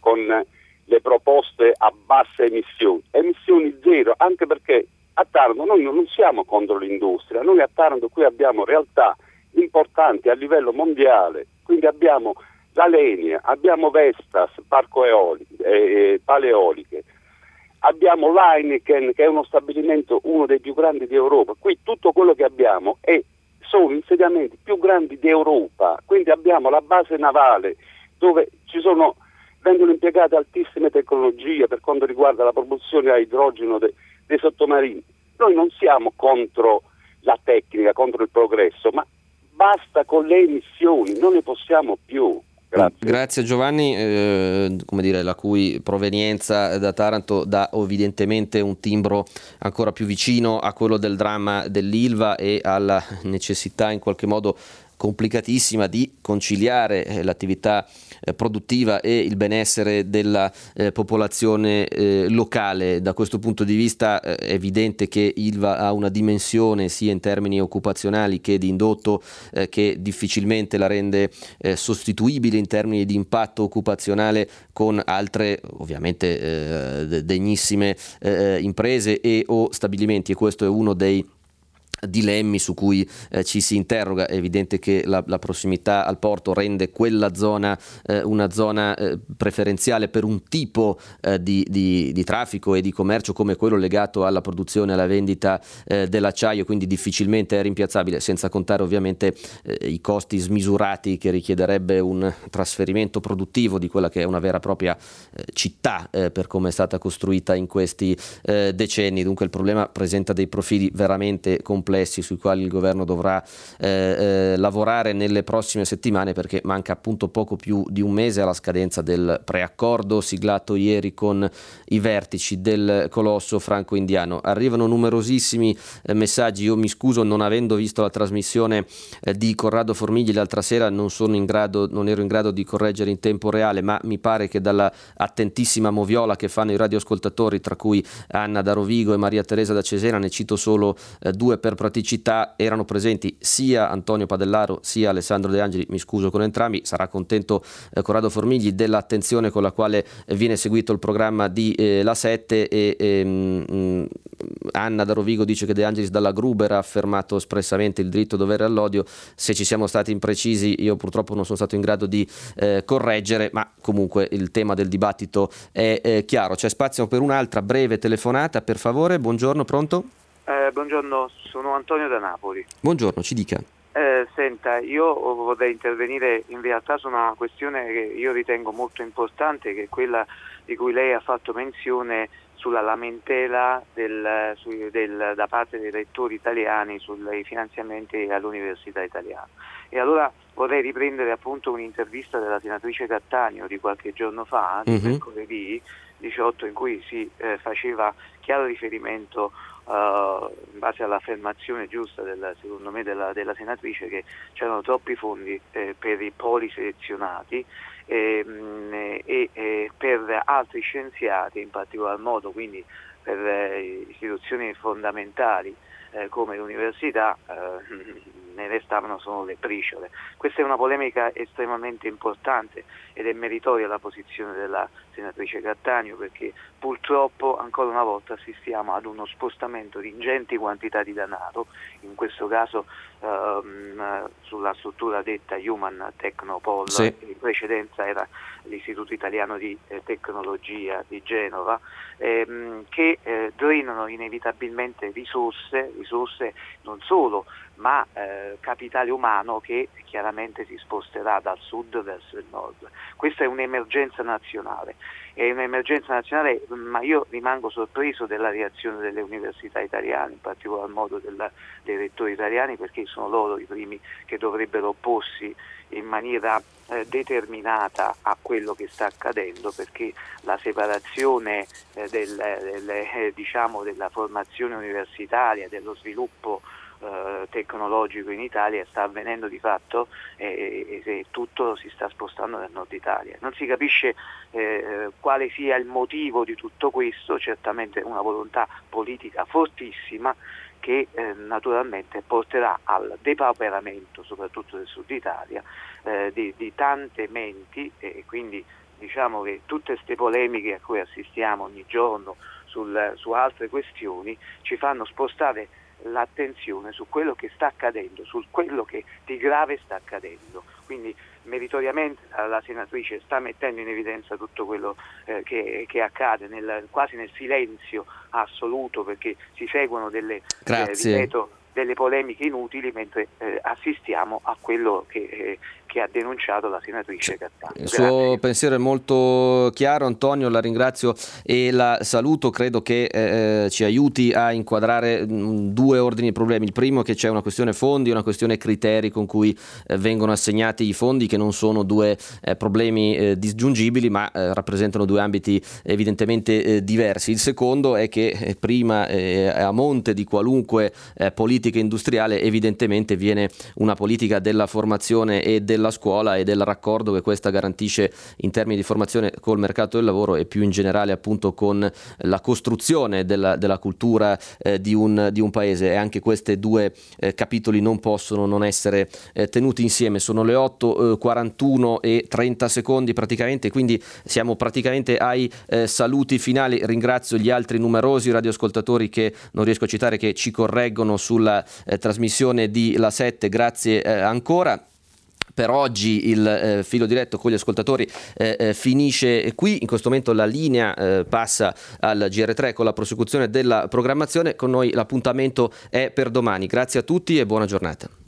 con le proposte a basse emissioni, emissioni zero, anche perché a Taranto noi non siamo contro l'industria, noi a Taranto qui abbiamo realtà importanti a livello mondiale, quindi abbiamo la Lenia, abbiamo Vestas, Parco Eoliche, eh, Paleoliche, abbiamo l'Heineken che è uno stabilimento uno dei più grandi d'Europa, qui tutto quello che abbiamo è sono insediamenti più grandi d'Europa, quindi abbiamo la base navale dove sono, vengono impiegate altissime tecnologie per quanto riguarda la produzione a idrogeno de, dei sottomarini. Noi non siamo contro la tecnica, contro il progresso, ma basta con le emissioni, non ne possiamo più. Grazie. Grazie Giovanni, eh, come dire, la cui provenienza da Taranto dà evidentemente un timbro ancora più vicino a quello del dramma dell'Ilva e alla necessità in qualche modo complicatissima di conciliare eh, l'attività eh, produttiva e il benessere della eh, popolazione locale. Da questo punto di vista è evidente che Ilva ha una dimensione sia in termini occupazionali che di indotto che difficilmente la rende sostituibile in termini di impatto occupazionale con altre ovviamente degnissime imprese e o stabilimenti e questo è uno dei dilemmi su cui eh, ci si interroga. È evidente che la, la prossimità al porto rende quella zona eh, una zona eh, preferenziale per un tipo eh, di, di, di, traffico e di commercio come quello legato alla produzione e alla vendita eh, dell'acciaio, quindi difficilmente è rimpiazzabile, senza contare ovviamente eh, i costi smisurati che richiederebbe un trasferimento produttivo di quella che è una vera e propria città per come è stata costruita in questi decenni. Dunque il problema presenta dei profili veramente complessi complessi sui quali il governo dovrà eh, eh, lavorare nelle prossime settimane perché manca appunto poco più di un mese alla scadenza del preaccordo siglato ieri con i vertici del colosso franco-indiano. Arrivano numerosissimi eh, messaggi, io mi scuso non avendo visto la trasmissione eh, di Corrado Formigli l'altra sera, non, in grado, non ero in grado di correggere in tempo reale, ma mi pare che dalla attentissima moviola che fanno i radioascoltatori, tra cui Anna da Rovigo e Maria Teresa da Cesena, ne cito solo eh, due per praticità, erano presenti sia Antonio Padellaro sia Alessandro De Angeli, mi scuso con entrambi, sarà contento eh, Corrado Formigli dell'attenzione con la quale viene seguito il programma di eh, La 7 e ehm, Anna da Rovigo dice che De Angelis dalla Gruber ha affermato espressamente il diritto dovere all'odio, se ci siamo stati imprecisi io purtroppo non sono stato in grado di eh, correggere, ma comunque il tema del dibattito è eh, chiaro. C'è spazio per un'altra breve telefonata, per favore. Buongiorno, pronto? Eh, buongiorno, sono Antonio da Napoli. Buongiorno, ci dica. Eh, senta, io vorrei intervenire in realtà su una questione che io ritengo molto importante, che è quella di cui lei ha fatto menzione sulla lamentela del, su, del, da parte dei rettori italiani sui finanziamenti all'università italiana. E allora vorrei riprendere appunto un'intervista della senatrice Cattaneo di qualche giorno fa, di mm-hmm. mercoledì 18, in cui si eh, faceva chiaro riferimento uh, in base all'affermazione giusta del, secondo me della, della, senatrice che c'erano troppi fondi eh, per i poli selezionati e, e, per altri scienziati in particolar modo, quindi per eh, istituzioni fondamentali eh, come l'università, eh, ne restavano solo le briciole. Questa è una polemica estremamente importante ed è meritoria la posizione della senatrice Cattaneo perché purtroppo ancora una volta assistiamo ad uno spostamento di ingenti quantità di denaro, in questo caso ehm, sulla struttura detta Human Technopol, sì. in precedenza era l'Istituto Italiano di eh, Tecnologia di Genova, ehm, che eh, drenano inevitabilmente risorse, risorse non solo ma eh, capitale umano che chiaramente si sposterà dal sud verso il nord. Questa è un'emergenza nazionale, è un'emergenza nazionale, ma io rimango sorpreso della reazione delle università italiane, in particolar modo della, dei rettori italiani, perché sono loro i primi che dovrebbero opporsi in maniera eh, determinata a quello che sta accadendo perché la separazione eh, del, del, eh, diciamo, della formazione universitaria, dello sviluppo eh, tecnologico in Italia sta avvenendo di fatto e, e, tutto si sta spostando nel nord Italia. Non si capisce eh, quale sia il motivo di tutto questo, certamente una volontà politica fortissima che eh, naturalmente porterà al depauperamento soprattutto del sud Italia eh, di, di, tante menti e quindi diciamo che tutte queste polemiche a cui assistiamo ogni giorno sul, su altre questioni ci fanno spostare l'attenzione su quello che sta accadendo, su quello che di grave sta accadendo. Quindi meritoriamente la senatrice sta mettendo in evidenza tutto quello eh, che, che, accade nel, quasi nel silenzio assoluto perché si seguono delle, eh, ripeto, delle polemiche inutili mentre eh, assistiamo a quello che eh, che ha denunciato la senatrice Cattano. Il suo pensiero è molto chiaro, Antonio, la ringrazio e la saluto, credo che eh, ci aiuti a inquadrare mh, mm, due ordini di problemi. Il primo è che c'è una questione fondi e una questione criteri con cui eh, vengono assegnati i fondi, che non sono due eh, problemi eh, disgiungibili, ma eh, rappresentano due ambiti evidentemente eh, diversi. Il secondo è che prima a monte di qualunque politica industriale evidentemente viene una politica della formazione e della della scuola e del raccordo che questa garantisce in termini di formazione col mercato del lavoro e più in generale appunto con la costruzione della, della cultura eh, di, un, di, un, paese e anche questi due eh, capitoli non possono non essere eh, tenuti insieme. Sono le 8.41 eh, e 30 secondi praticamente, quindi siamo praticamente ai eh, saluti finali. Ringrazio gli altri numerosi radioascoltatori che non riesco a citare che ci correggono sulla eh, trasmissione di La 7. Grazie ancora per oggi il eh, filo diretto con gli ascoltatori eh, eh, finisce qui, in questo momento la linea eh, passa al GR3 con la prosecuzione della programmazione, con noi l'appuntamento è per domani. Grazie a tutti e buona giornata.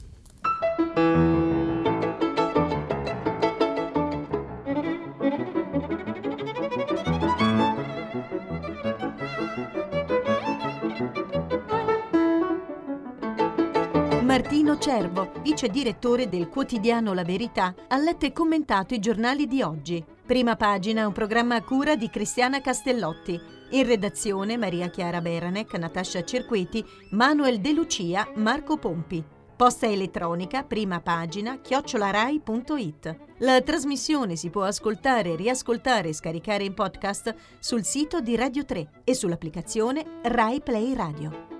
Cervo, vice direttore del quotidiano La Verità, ha letto e commentato i giornali di oggi. Prima pagina, un programma a cura di Cristiana Castellotti. In redazione Maria Chiara Beranec, Natascia Cerqueti, Manuel De Lucia, Marco Pompi. Posta elettronica, prima pagina, chiocciolarai.it. La trasmissione si può ascoltare, riascoltare e scaricare in podcast sul sito di Radio 3 e sull'applicazione Rai Play Radio.